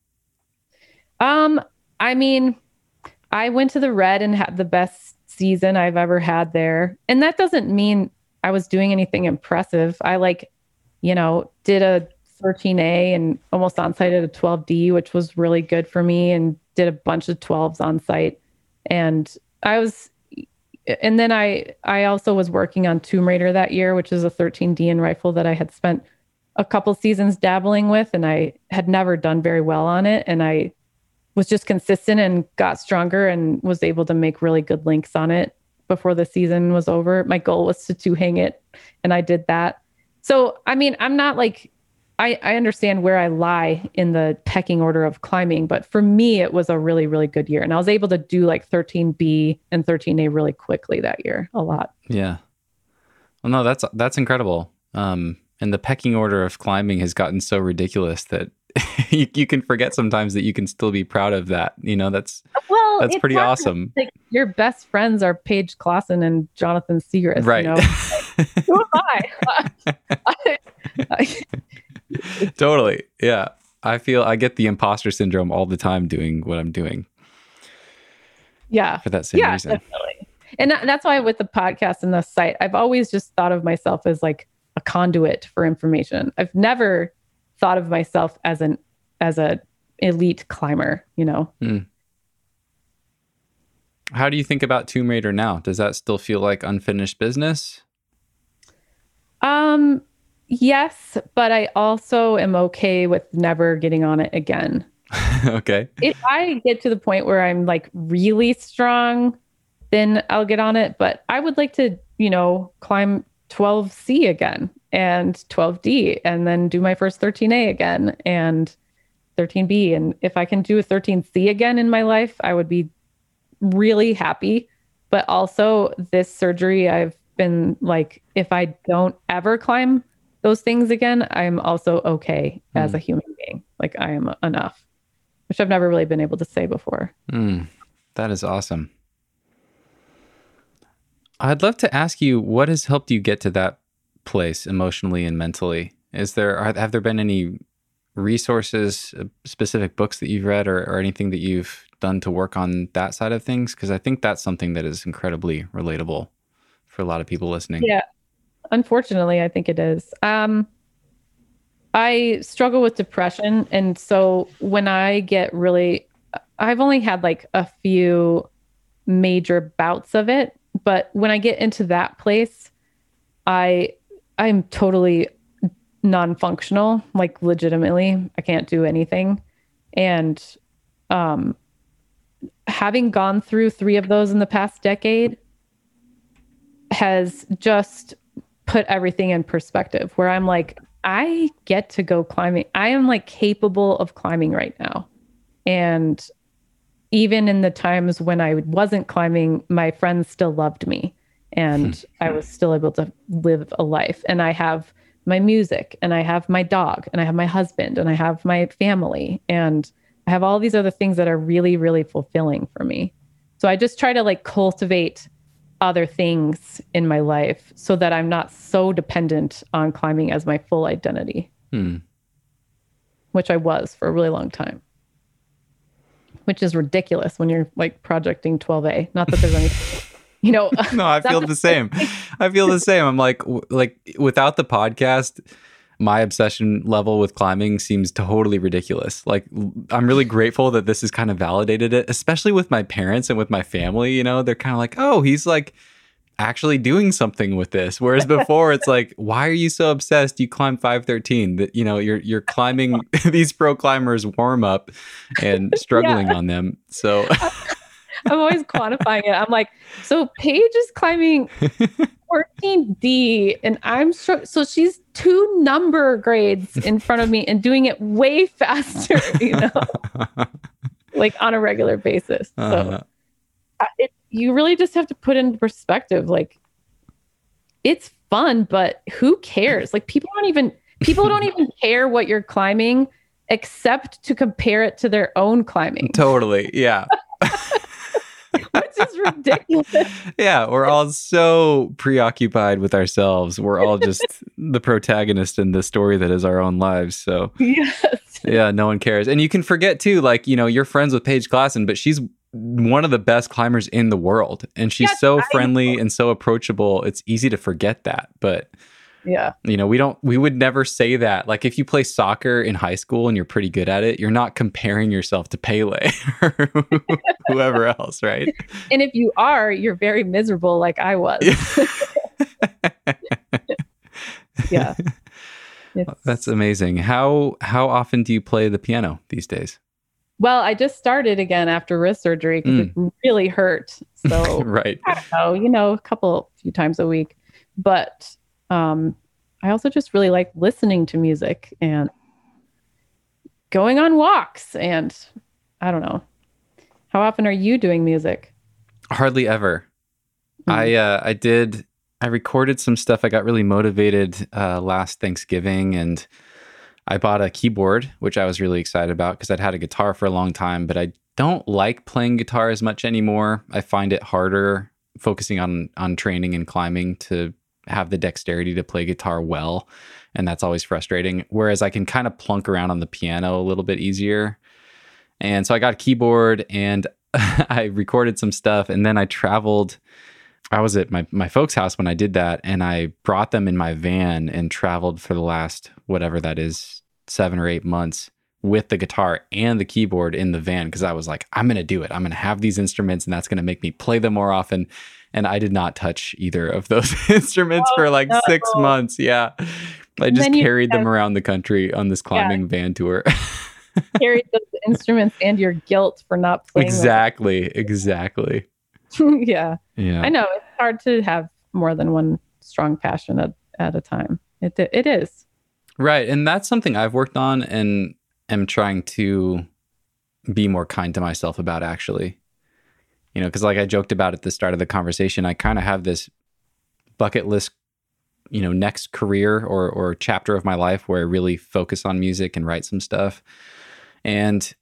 Um, I mean, I went to the red and had the best season I've ever had there. And that doesn't mean I was doing anything impressive. I like, you know, did a 13A and almost on site at a 12D, which was really good for me, and did a bunch of 12s on site. And I was and then I I also was working on Tomb Raider that year, which is a 13D and rifle that I had spent a couple seasons dabbling with and I had never done very well on it and I was just consistent and got stronger and was able to make really good links on it before the season was over. My goal was to two hang it and I did that. So, I mean, I'm not like I, I understand where I lie in the pecking order of climbing, but for me, it was a really, really good year. And I was able to do like 13B and 13A really quickly that year, a lot. Yeah. Well, no, that's that's incredible. Um, and the pecking order of climbing has gotten so ridiculous that you, you can forget sometimes that you can still be proud of that. You know, that's Well, that's pretty awesome. Like your best friends are Paige Claassen and Jonathan Siegrist. Right. You know? Who am I? I- totally. Yeah. I feel I get the imposter syndrome all the time doing what I'm doing yeah. for that same yeah, reason. definitely. And that, that's why with the podcast and the site, I've always just thought of myself as like a conduit for information. I've never thought of myself as an as a elite climber. You know. How do you think about Tomb Raider now? Does that still feel like unfinished business? Um. Yes, but I also am okay with never getting on it again. okay. if I get to the point where I'm like really strong, then I'll get on it. But I would like to, you know, climb 12C again and 12D and then do my first 13A again and 13B. And if I can do a 13C again in my life, I would be really happy. But also, this surgery, I've been like, if I don't ever climb those things again, I'm also okay as a human being. Like, I am enough which I've never really been able to say before. Mm, that is awesome. I'd love to ask you what has helped you get to that place emotionally and mentally. Is there have there been any resources, uh, specific books that you've read, or, or anything that you've done to work on that side of things? Because I think that's something that is incredibly relatable for a lot of people listening. Yeah. Unfortunately, I think it is. Um, I struggle with depression. And so when I get really, I've only had like a few major bouts of it. But when I get into that place, I, I'm totally non-functional, like legitimately, I can't do anything. And, um, having gone through three of those in the past decade has just put everything in perspective where I'm like, I get to go climbing. I am like capable of climbing right now. And even in the times when I wasn't climbing, my friends still loved me and I was still able to live a life. And I have my music and I have my dog and I have my husband and I have my family and I have all these other things that are really, really fulfilling for me. So I just try to like cultivate other things in my life so that I'm not so dependent on climbing as my full identity, Hmm. which I was for a really long time. Which is ridiculous when you're like projecting 12A. Not that there's any, you know, no, I feel the same. I feel the same. I'm like, w- like without the podcast, my obsession level with climbing seems totally ridiculous. Like, i'm really grateful that this has kind of validated it, especially with my parents and with my family. You know, they're kind of like, oh, he's like actually doing something with this. Whereas before, it's like, why are you so obsessed? You climb 513. That you know, you're you're climbing these pro climbers warm up and struggling on them. So I'm always quantifying it. I'm like, so Paige is climbing 14D and I'm sure so she's two number grades in front of me and doing it way faster, you know, like on a regular basis. So uh, uh, it, you really just have to put into perspective like it's fun, but who cares? Like people don't even people don't even care what you're climbing except to compare it to their own climbing, totally, yeah. is ridiculous. yeah, we're all so preoccupied with ourselves. We're all just the protagonist in the story that is our own lives. So, yes. yeah, no one cares. And you can forget too, like, you know, you're friends with Paige Claassen, but she's one of the best climbers in the world. And she's Yes, so friendly and so approachable. It's easy to forget that. But, Yeah. you know, we don't, we would never say that. Like, if you play soccer in high school and you're pretty good at it, you're not comparing yourself to Pele or whoever else, right? And if you are, you're very miserable like I was. yeah. That's amazing. How how often do you play the piano these days? well, I just started again after wrist surgery because it mm. really hurt. So right. I don't know, you know, a couple few times a week. But um I also just really like listening to music and going on walks and I don't know. How often are you doing music? Hardly ever. I uh I did I recorded some stuff. I got really motivated uh last Thanksgiving and I bought a keyboard, which I was really excited about because I'd had a guitar for a long time, but I don't like playing guitar as much anymore. I find it harder focusing on on training and climbing to have the dexterity to play guitar well, and that's always frustrating. Whereas I can kind of plunk around on the piano a little bit easier. And so I got a keyboard and I recorded some stuff and then I traveled I was at my, my folks' house when I did that, and I brought them in my van and traveled for the last whatever that is, seven or eight months with the guitar and the keyboard in the van because I was like, I'm gonna do it. I'm gonna have these instruments, and that's gonna make me play them more often. And I did not touch either of those instruments Oh, for like oh, no. six months. Yeah, I just carried them around the country on this climbing van tour. Carried those instruments and your guilt for not playing. exactly, exactly. yeah. Yeah, I know it's hard to have more than one strong passion at, at a time. It it is. Right. And that's something I've worked on and am trying to be more kind to myself about actually. You know, because like I joked about at the start of the conversation, I kind of have this bucket list, you know, next career or or chapter of my life where I really focus on music and write some stuff. And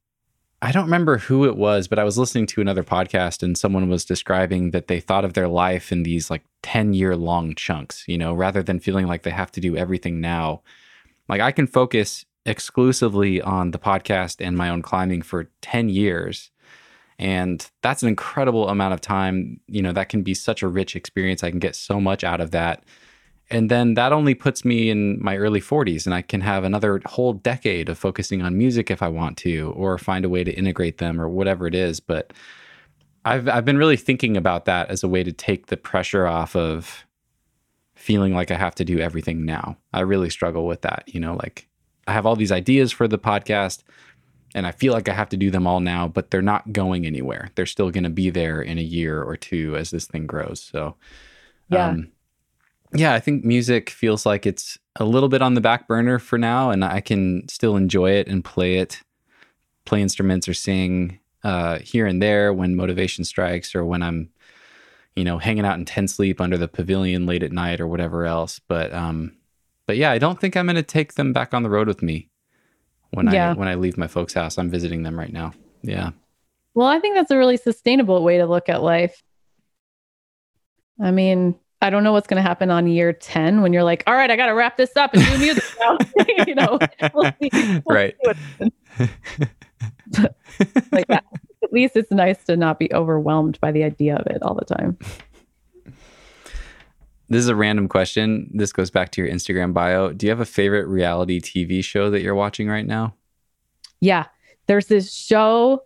I don't remember who it was, but I was listening to another podcast and someone was describing that they thought of their life in these like 10 year long chunks, you know, rather than feeling like they have to do everything now. Like I can focus exclusively on the podcast and my own climbing for 10 years. And that's an incredible amount of time. You know, that can be such a rich experience. I can get so much out of that. And then that only puts me in my early 40s, and I can have another whole decade of focusing on music if I want to, or find a way to integrate them or whatever it is. But I've, I've been really thinking about that as a way to take the pressure off of feeling like I have to do everything now. I really struggle with that. You know, like I have all these ideas for the podcast and I feel like I have to do them all now, but they're not going anywhere. They're still going to be there in a year or two as this thing grows. So, Yeah. um, yeah, I think music feels like it's a little bit on the back burner for now, and I can still enjoy it and play it, play instruments or sing uh, here and there when motivation strikes or when I'm, you know, hanging out in Ten Sleep under the pavilion late at night or whatever else. But, um, but yeah, I don't think I'm going to take them back on the road with me when I when I leave my folks' house. I'm visiting them right now. Yeah. Well, I think that's a really sustainable way to look at life. I mean, I don't know what's going to happen on year 10 when you're like, all right, I got to wrap this up and do music now. you know, we'll see. We'll Right. like that. At least it's nice to not be overwhelmed by the idea of it all the time. This is a random question. This goes back to your Instagram bio. Do you have a favorite reality TV show that you're watching right now? Yeah. There's this show.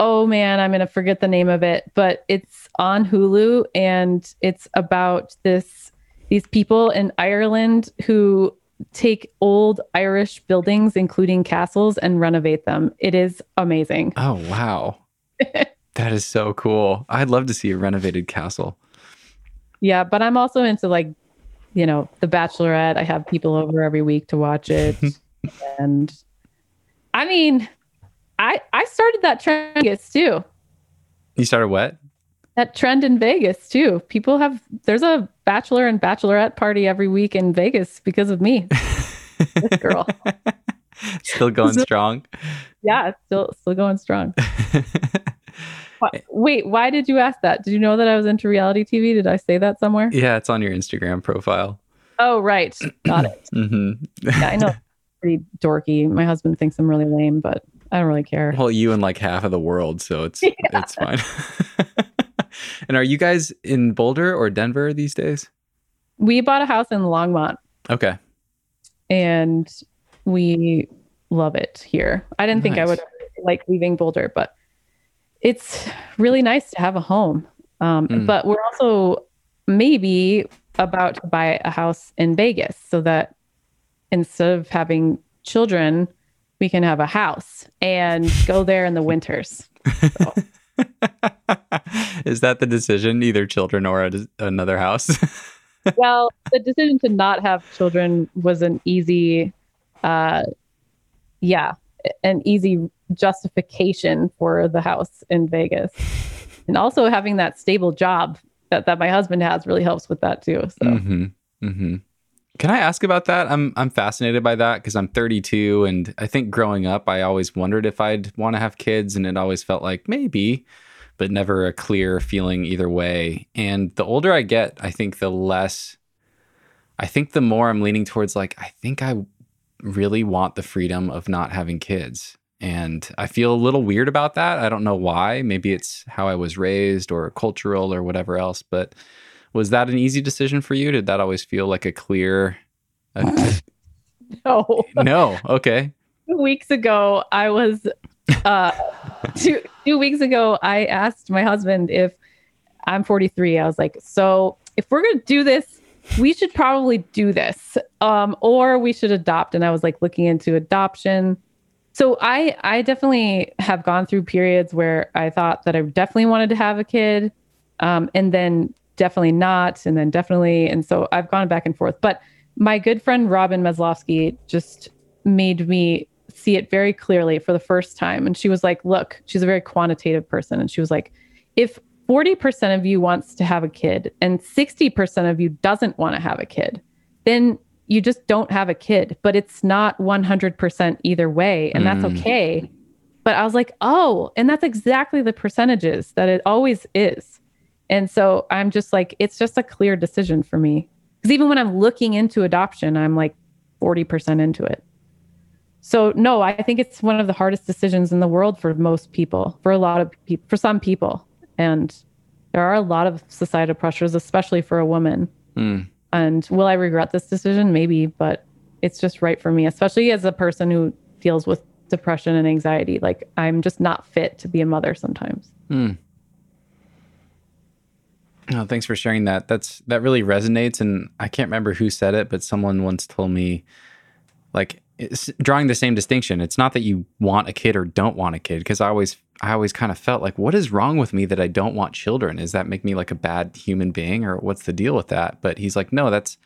Oh man, I'm going to forget the name of it, but it's on Hulu and it's about this these people in Ireland who take old Irish buildings including castles and renovate them. It is amazing. Oh, wow. that is so cool. I'd love to see a renovated castle. Yeah, but I'm also into like you know, The Bachelorette. I have people over every week to watch it. and I mean, I I started that trend in Vegas too. You started what? That trend in Vegas too. People have there's a bachelor and bachelorette party every week in Vegas because of me. this girl. Still going strong. Yeah, still still going strong. Wait, why did you ask that? Did you know that I was into reality TV? Did I say that somewhere? yeah, it's on your Instagram profile. Oh, right. Got it. mm-hmm. Yeah, I know. Pretty dorky. My husband thinks I'm really lame, but I don't really care. well, you and like half of the world, so it's it's fine. and are you guys in Boulder or Denver these days? We bought a house in Longmont Okay. and we love it here. I didn't think I would like leaving Boulder, but it's really nice to have a home. Um, Mm. But we're also maybe about to buy a house in Vegas so that instead of having children, we can have a house and go there in the winters. Is that the decision? Either children or a, another house? well, the decision to not have children was an easy, uh, yeah, an easy justification for the house in Vegas. And also having that stable job that, that my husband has really helps with that too. So mm-hmm. Mm-hmm. Can I ask about that? I'm I'm fascinated by that because I'm 32 and I think growing up I always wondered if I'd want to have kids and it always felt like maybe but never a clear feeling either way. And the older I get, I think the less I think the more I'm leaning towards like I think I really want the freedom of not having kids. And I feel a little weird about that. I don't know why. Maybe it's how I was raised or cultural or whatever else, but was that an easy decision for you? Did that always feel like a clear? A, No. no. Okay. two weeks ago i was uh two two weeks ago i asked my husband if i'm 43 i was like so if we're gonna do this we should probably do this um or we should adopt and i was like looking into adoption so i i definitely have gone through periods where i thought that i definitely wanted to have a kid um and then definitely not and then definitely and so i've gone back and forth but my good friend Robin Meslowski just made me see it very clearly for the first time. And she was like, look, she's a very quantitative person. And she was like, if 40% of you wants to have a kid and 60% of you doesn't want to have a kid, then you just don't have a kid. But it's not 100% either way. And that's Mm. okay. But I was like, oh, and that's exactly the percentages that it always is. And so I'm just like, it's just a clear decision for me. Because even when I'm looking into adoption, I'm like 40% into it. So no, I think it's one of the hardest decisions in the world for most people, for a lot of people, for some people. And there are a lot of societal pressures, especially for a woman. Hmm. And will I regret this decision? Maybe, but it's just right for me, especially as a person who deals with depression and anxiety. Like I'm just not fit to be a mother sometimes. Hmm. Oh, thanks for sharing that. That's that really resonates, and I can't remember who said it, but someone once told me, like, drawing the same distinction. It's not that you want a kid or don't want a kid, because I always, I always kind of felt like, what is wrong with me that I don't want children? Is that make me like a bad human being, or what's the deal with that? But he's like, no, that's.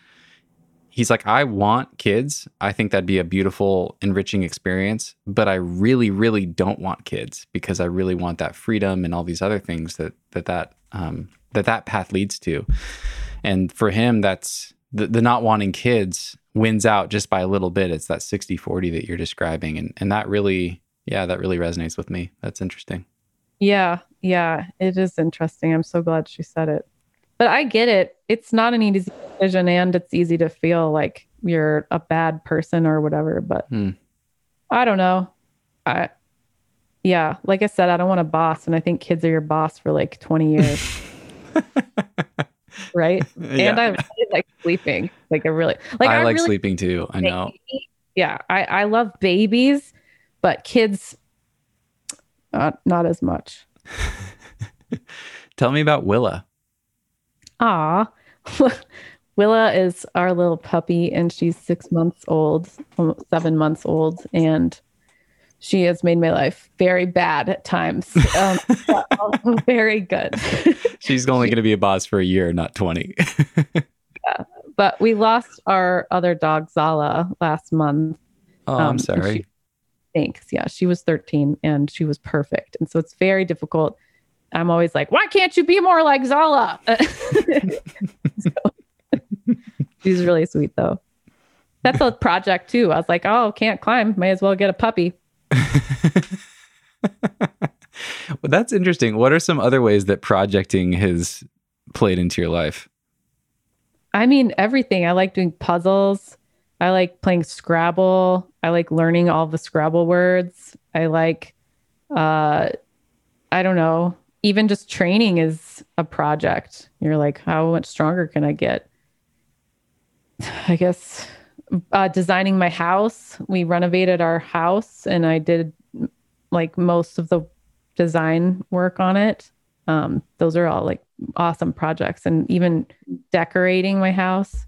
He's like, I want kids. I think that'd be a beautiful, enriching experience, but I really, really don't want kids because I really want that freedom and all these other things that that that um, that that path leads to. And for him, that's the, the not wanting kids wins out just by a little bit. It's that 60 40 that you're describing. And, and that really, yeah, that really resonates with me. That's interesting. Yeah, yeah, it is interesting. I'm so glad she said it. But I get it. It's not an easy decision, and it's easy to feel like you're a bad person or whatever. But Hmm. I don't know. I, yeah, like I said, I don't want a boss, and I think kids are your boss for like 20 years, right? And I really like sleeping. Like I really like. I, I like really sleeping too. I know. yeah i i love babies but kids uh, not as much Tell me about Willa. ah willa is our little puppy and she's six months old seven months old and she has made my life very bad at times um, but also very good She's only going to be a boss for a year, not 20. yeah, but we lost our other dog zala last month oh, Um, I'm sorry. she- Thanks. Yeah, she was 13 and she was perfect. And so it's very difficult. I'm always like, why can't you be more like Zala? So- she's really sweet though. That's a project too. I was like, oh, can't climb. May as well get a puppy. well, that's interesting. What are some other ways that projecting has played into your life? I mean, everything. I like doing puzzles. I like playing Scrabble. I like learning all the Scrabble words. I like, uh, I don't know, even just training is a project. You're like, how much stronger can I get? I guess uh, designing my house. We renovated our house and I did like most of the design work on it. Um, those are all like awesome projects and even decorating my house.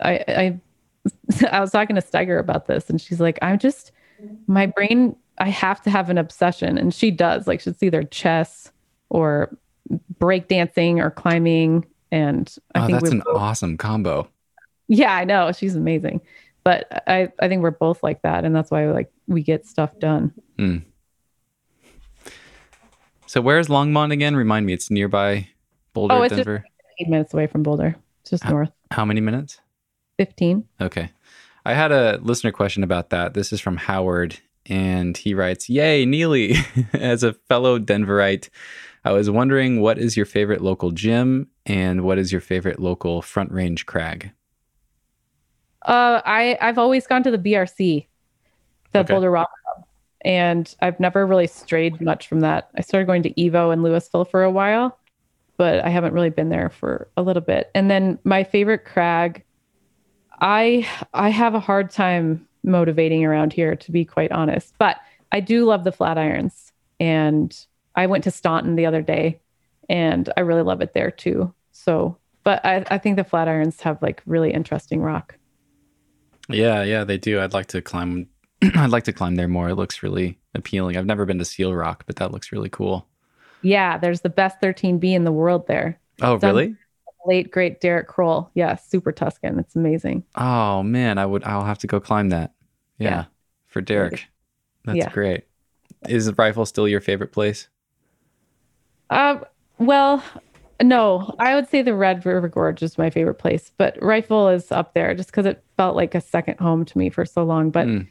I, I, I was talking to Stiger about this and she's like, I'm just, my brain, I have to have an obsession. And she does like, it's either chess or breakdancing or climbing. And I oh, think that's an both- awesome combo. yeah, I know. She's amazing. But I, I think we're both like that. And that's why like we get stuff done. So where's Longmont again? Remind me, it's nearby Boulder, Oh, it's just- Eight minutes away from Boulder, just Ah. north. How many minutes? 15. Okay. I had a listener question about that. This is from Howard, and he writes, Yay, Neely. As a fellow Denverite, I was wondering what is your favorite local gym and what is your favorite local front range crag? Uh, I I've always gone to the BRC, the Okay. Boulder Rock Club, and I've never really strayed much from that. I started going to Evo in Louisville for a while, but I haven't really been there for a little bit. And then my favorite crag, I I have a hard time motivating around here, to be quite honest. But I do love the Flatirons, and I went to Staunton the other day, and I really love it there too. So, but I, I think the Flatirons have like really interesting rock. Yeah, yeah, they do. I'd like to climb. I'd like to climb there more. It looks really appealing. I've never been to Seal Rock, but that looks really cool. Yeah, there's the best 13B in the world there. Oh, Done. really? Late great Derek Kroll. Yeah, super Tuscan. It's amazing. Oh man, I would. I'll have to go climb that. Yeah, Yeah. for Derek. That's Yeah. great. Is the Rifle still your favorite place? Uh, well, no, I would say the Red River Gorge is my favorite place, but Rifle is up there just because it felt like a second home to me for so long. But Mm.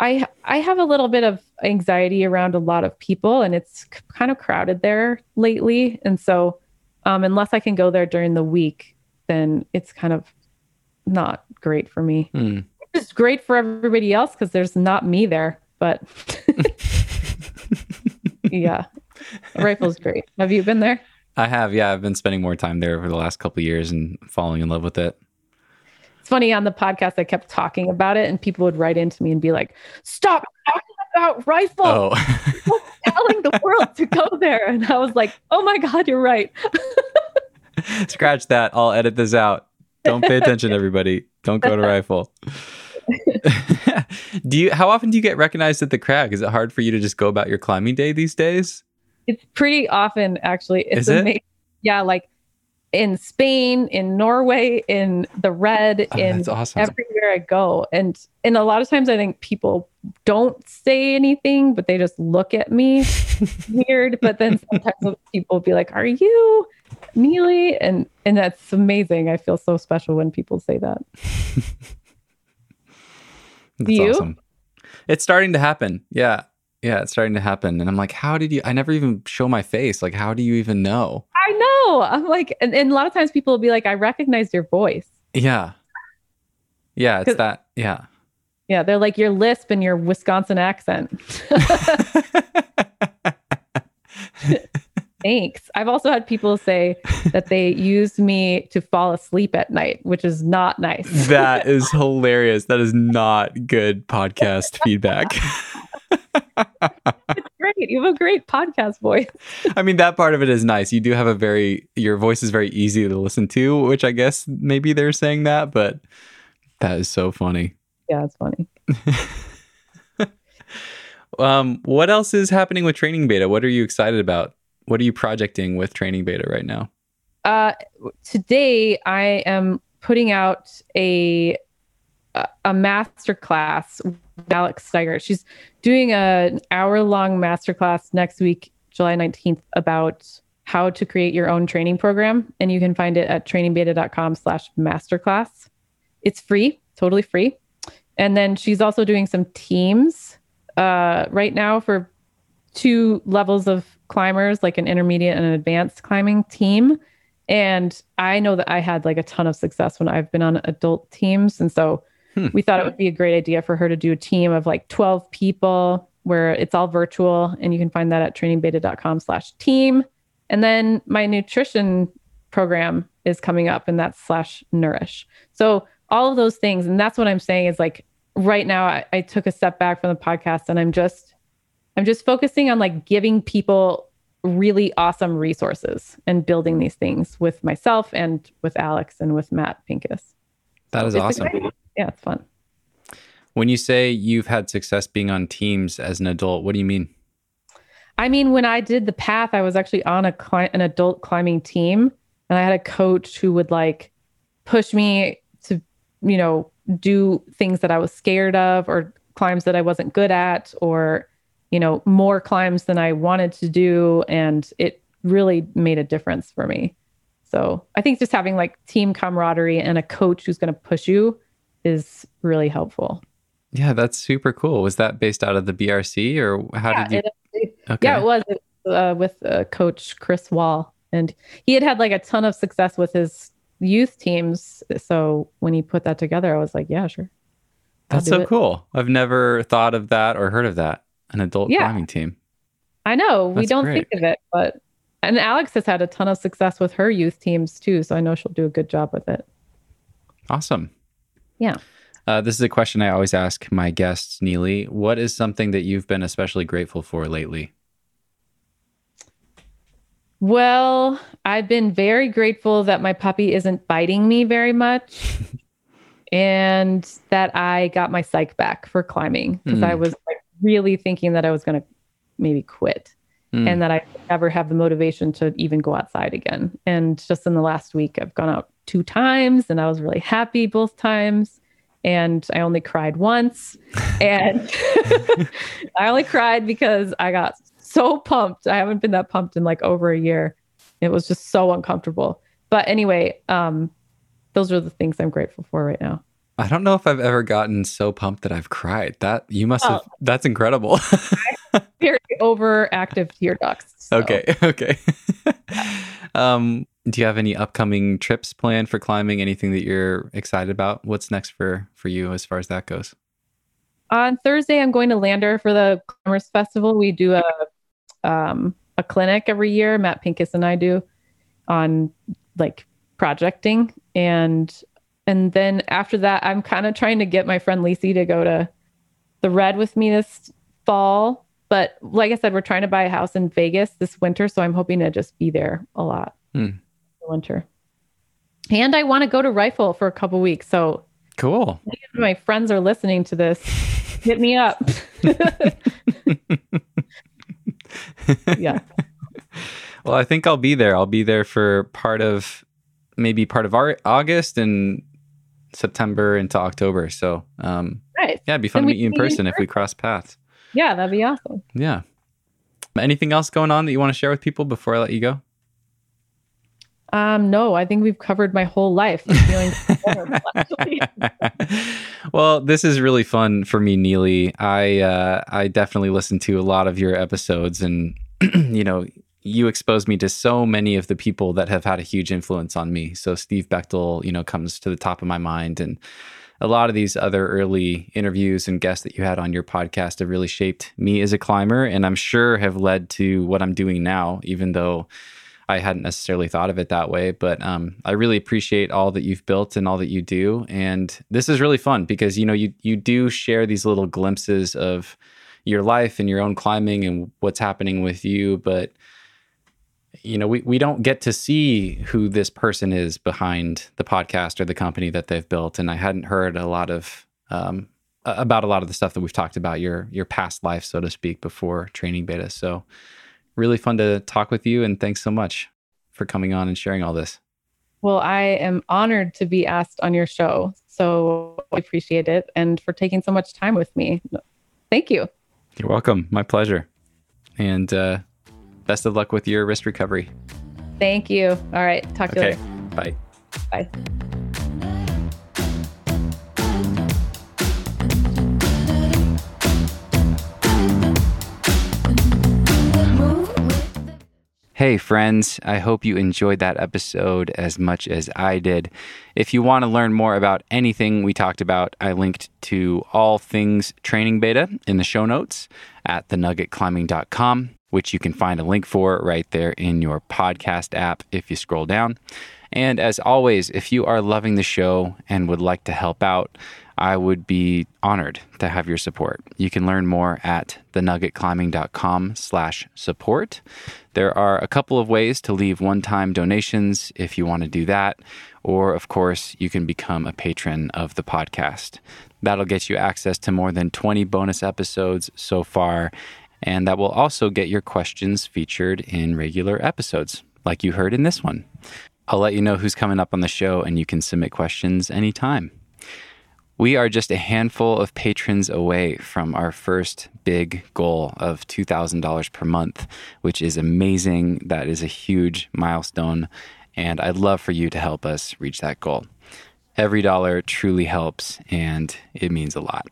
I I have a little bit of anxiety around a lot of people, and it's kind of crowded there lately. And so, um, unless I can go there during the week, then it's kind of not great for me. Hmm. It's great for everybody else because there's not me there, but yeah, Rifle's great. Have you been there? I have. Yeah, I've been spending more time there over the last couple of years and falling in love with it. It's funny on the podcast, I kept talking about it, and people would write into me and be like, Stop talking about Rifle, Oh, telling the world to go there. And I was like, Oh my God, you're right. scratch that. I'll edit this out. Don't pay attention, everybody. Don't go to Rifle. do you? How often do you get recognized at the crag? Is it hard for you to just go about your climbing day these days? It's pretty often, actually. It's Is it? amazing. Yeah, like in Spain, in Norway, in the Red, Oh, in awesome. everywhere I go. And and a lot of times I think people don't say anything, but they just look at me weird. But then sometimes people will be like, Are you Neely? And and that's amazing. I feel so special when people say that. That's you? awesome. It's starting to happen. Yeah. Yeah, it's starting to happen. And I'm like, how did you? I never even show my face. Like, how do you even know? Know. I'm like, and, and a lot of times people will be like, I recognize your voice. Yeah. Yeah, It's that. Yeah. Yeah, they're like your lisp and your Wisconsin accent. Thanks. I've also had people say that they used me to fall asleep at night, which is not nice. that is hilarious. That is not good podcast feedback. Great. You have a great podcast voice. I mean, that part of it is nice. You do have a very, your voice is very easy to listen to, which I guess maybe they're saying that, but that is so funny. Yeah, it's funny. Um, what else is happening with TrainingBeta? What are you excited about? What are you projecting with TrainingBeta right now? Uh, today I am putting out a a- master class with Alex Stiger. She's doing an hour long master class next week, July 19th, about how to create your own training program. And you can find it at trainingbeta.com slash masterclass. It's free, totally free. And then she's also doing some teams uh, right now for two levels of climbers, like an intermediate and an advanced climbing team. And I know that I had like a ton of success when I've been on adult teams. And so Hmm. we thought it would be a great idea for her to do a team of like 12 people where it's all virtual. And you can find that at trainingbeta.com slash team. And then my nutrition program is coming up and that's slash nourish. So all of those things. And that's what I'm saying is like right now I, I took a step back from the podcast and I'm just I'm just focusing on like giving people really awesome resources and building these things with myself and with Alex and with Matt Pincus. That is It's awesome. exciting. Yeah, it's fun. When you say you've had success being on teams as an adult, what do you mean? I mean, when I did the path, I was actually on a cli- an adult climbing team, and I had a coach who would like push me to, you know, do things that I was scared of, or climbs that I wasn't good at, or you know, more climbs than I wanted to do, and it really made a difference for me. So I think just having like team camaraderie and a coach who's going to push you is really helpful. Yeah, that's super cool. Was that based out of the BRC or how yeah, did you? it, okay. yeah, it was uh, with uh, Coach Chris Wall, and he had had like a ton of success with his youth teams. So when he put that together, I was like, yeah, sure. I'll That's so it. cool. I've never thought of that or heard of that. An adult Yeah. climbing team. I know we don't great. think of it, but and Alex has had a ton of success with her youth teams too. So I know she'll do a good job with it. Awesome. Yeah. Uh, this is a question I always ask my guests, Neely. What is something that you've been especially grateful for lately? Well, I've been very grateful that my puppy isn't biting me very much and that I got my psych back for climbing because I Mm. was like really thinking that I was going to maybe quit Mm. and that I never have the motivation to even go outside again. And just in the last week, I've gone out two times and I was really happy both times. And I only cried once. And I only cried because I got so pumped. I haven't been that pumped in like over a year. It was just so uncomfortable. But anyway, um, those are the things I'm grateful for right now. I don't know if I've ever gotten so pumped that I've cried. That you must Oh. have. That's incredible. Very overactive tear ducts. so- okay. Okay. um, do you have any upcoming trips planned for climbing? Anything that you're excited about? What's next for for you as far as that goes? on Thursday, I'm going to Lander for the Climbers Festival. We do a um, a clinic every year. Matt Pincus and I do on like projecting, and and then after that, I'm kind of trying to get my friend Lacey to go to the Red with me this fall. But like I said, we're trying to buy a house in Vegas this winter, so I'm hoping to just be there a lot Hmm. The winter. And I want to go to Rifle for a couple weeks, so Cool. my friends are listening to this, hit me up. yeah. Well, I think I'll be there. I'll be there for part of maybe part of our August and September into October. So, um, Nice. yeah, it'd be fun Then to meet you in meet in person if we cross paths. Yeah, that'd be awesome. Yeah. Anything else going on that you want to share with people before I let you go? Um, no, I think we've covered my whole life. Well, this is really fun for me, Neely. I uh, I definitely listen to a lot of your episodes, and you know, you exposed me to so many of the people that have had a huge influence on me. So Steve Bechtel, you know, comes to the top of my mind, and a lot of these other early interviews and guests that you had on your podcast have really shaped me as a climber, and I'm sure have led to what I'm doing now, even though. I hadn't necessarily thought of it that way, but um, I really appreciate all that you've built and all that you do. And this is really fun because you know you you do share these little glimpses of your life and your own climbing and what's happening with you, but you know we, we don't get to see who this person is behind the podcast or the company that they've built. And I hadn't heard a lot of um, about a lot of the stuff that we've talked about your your past life, so to speak, before TrainingBeta. So really fun to talk with you and thanks so much for coming on and sharing all this. Well, I am honored to be asked on your show. So I appreciate it and for taking so much time with me. Thank you. You're welcome. My pleasure. And uh, best of luck with your wrist recovery. Thank you. All right. Talk to you Okay. later. Bye. Bye. Hey, friends, I hope you enjoyed that episode as much as I did. If you want to learn more about anything we talked about, I linked to all things TrainingBeta in the show notes at thenuggetclimbing.com, which you can find a link for right there in your podcast app if you scroll down. And as always, if you are loving the show and would like to help out, I would be honored to have your support. You can learn more at thenuggetclimbing.com slash support. There are a couple of ways to leave one-time donations if you want to do that. Or, of course, you can become a patron of the podcast. That'll get you access to more than 20 bonus episodes so far. And that will also get your questions featured in regular episodes, like you heard in this one. I'll let you know who's coming up on the show, and you can submit questions anytime. We are just a handful of patrons away from our first big goal of $2,000 per month, which is amazing. That is a huge milestone, and I'd love for you to help us reach that goal. Every dollar truly helps, and it means a lot.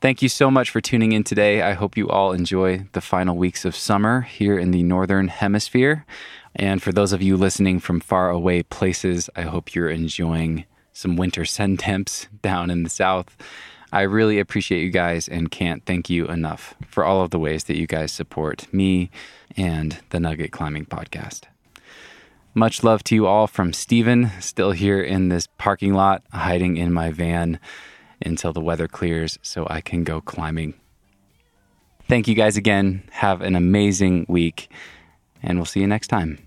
Thank you so much for tuning in today. I hope you all enjoy the final weeks of summer here in the Northern Hemisphere. And for those of you listening from far away places, I hope you're enjoying some winter sun temps down in the South. I really appreciate you guys and can't thank you enough for all of the ways that you guys support me and the Nugget Climbing Podcast. Much love to you all from Steven, still here in this parking lot, hiding in my van until the weather clears so I can go climbing. Thank you guys again. Have an amazing week, and we'll see you next time.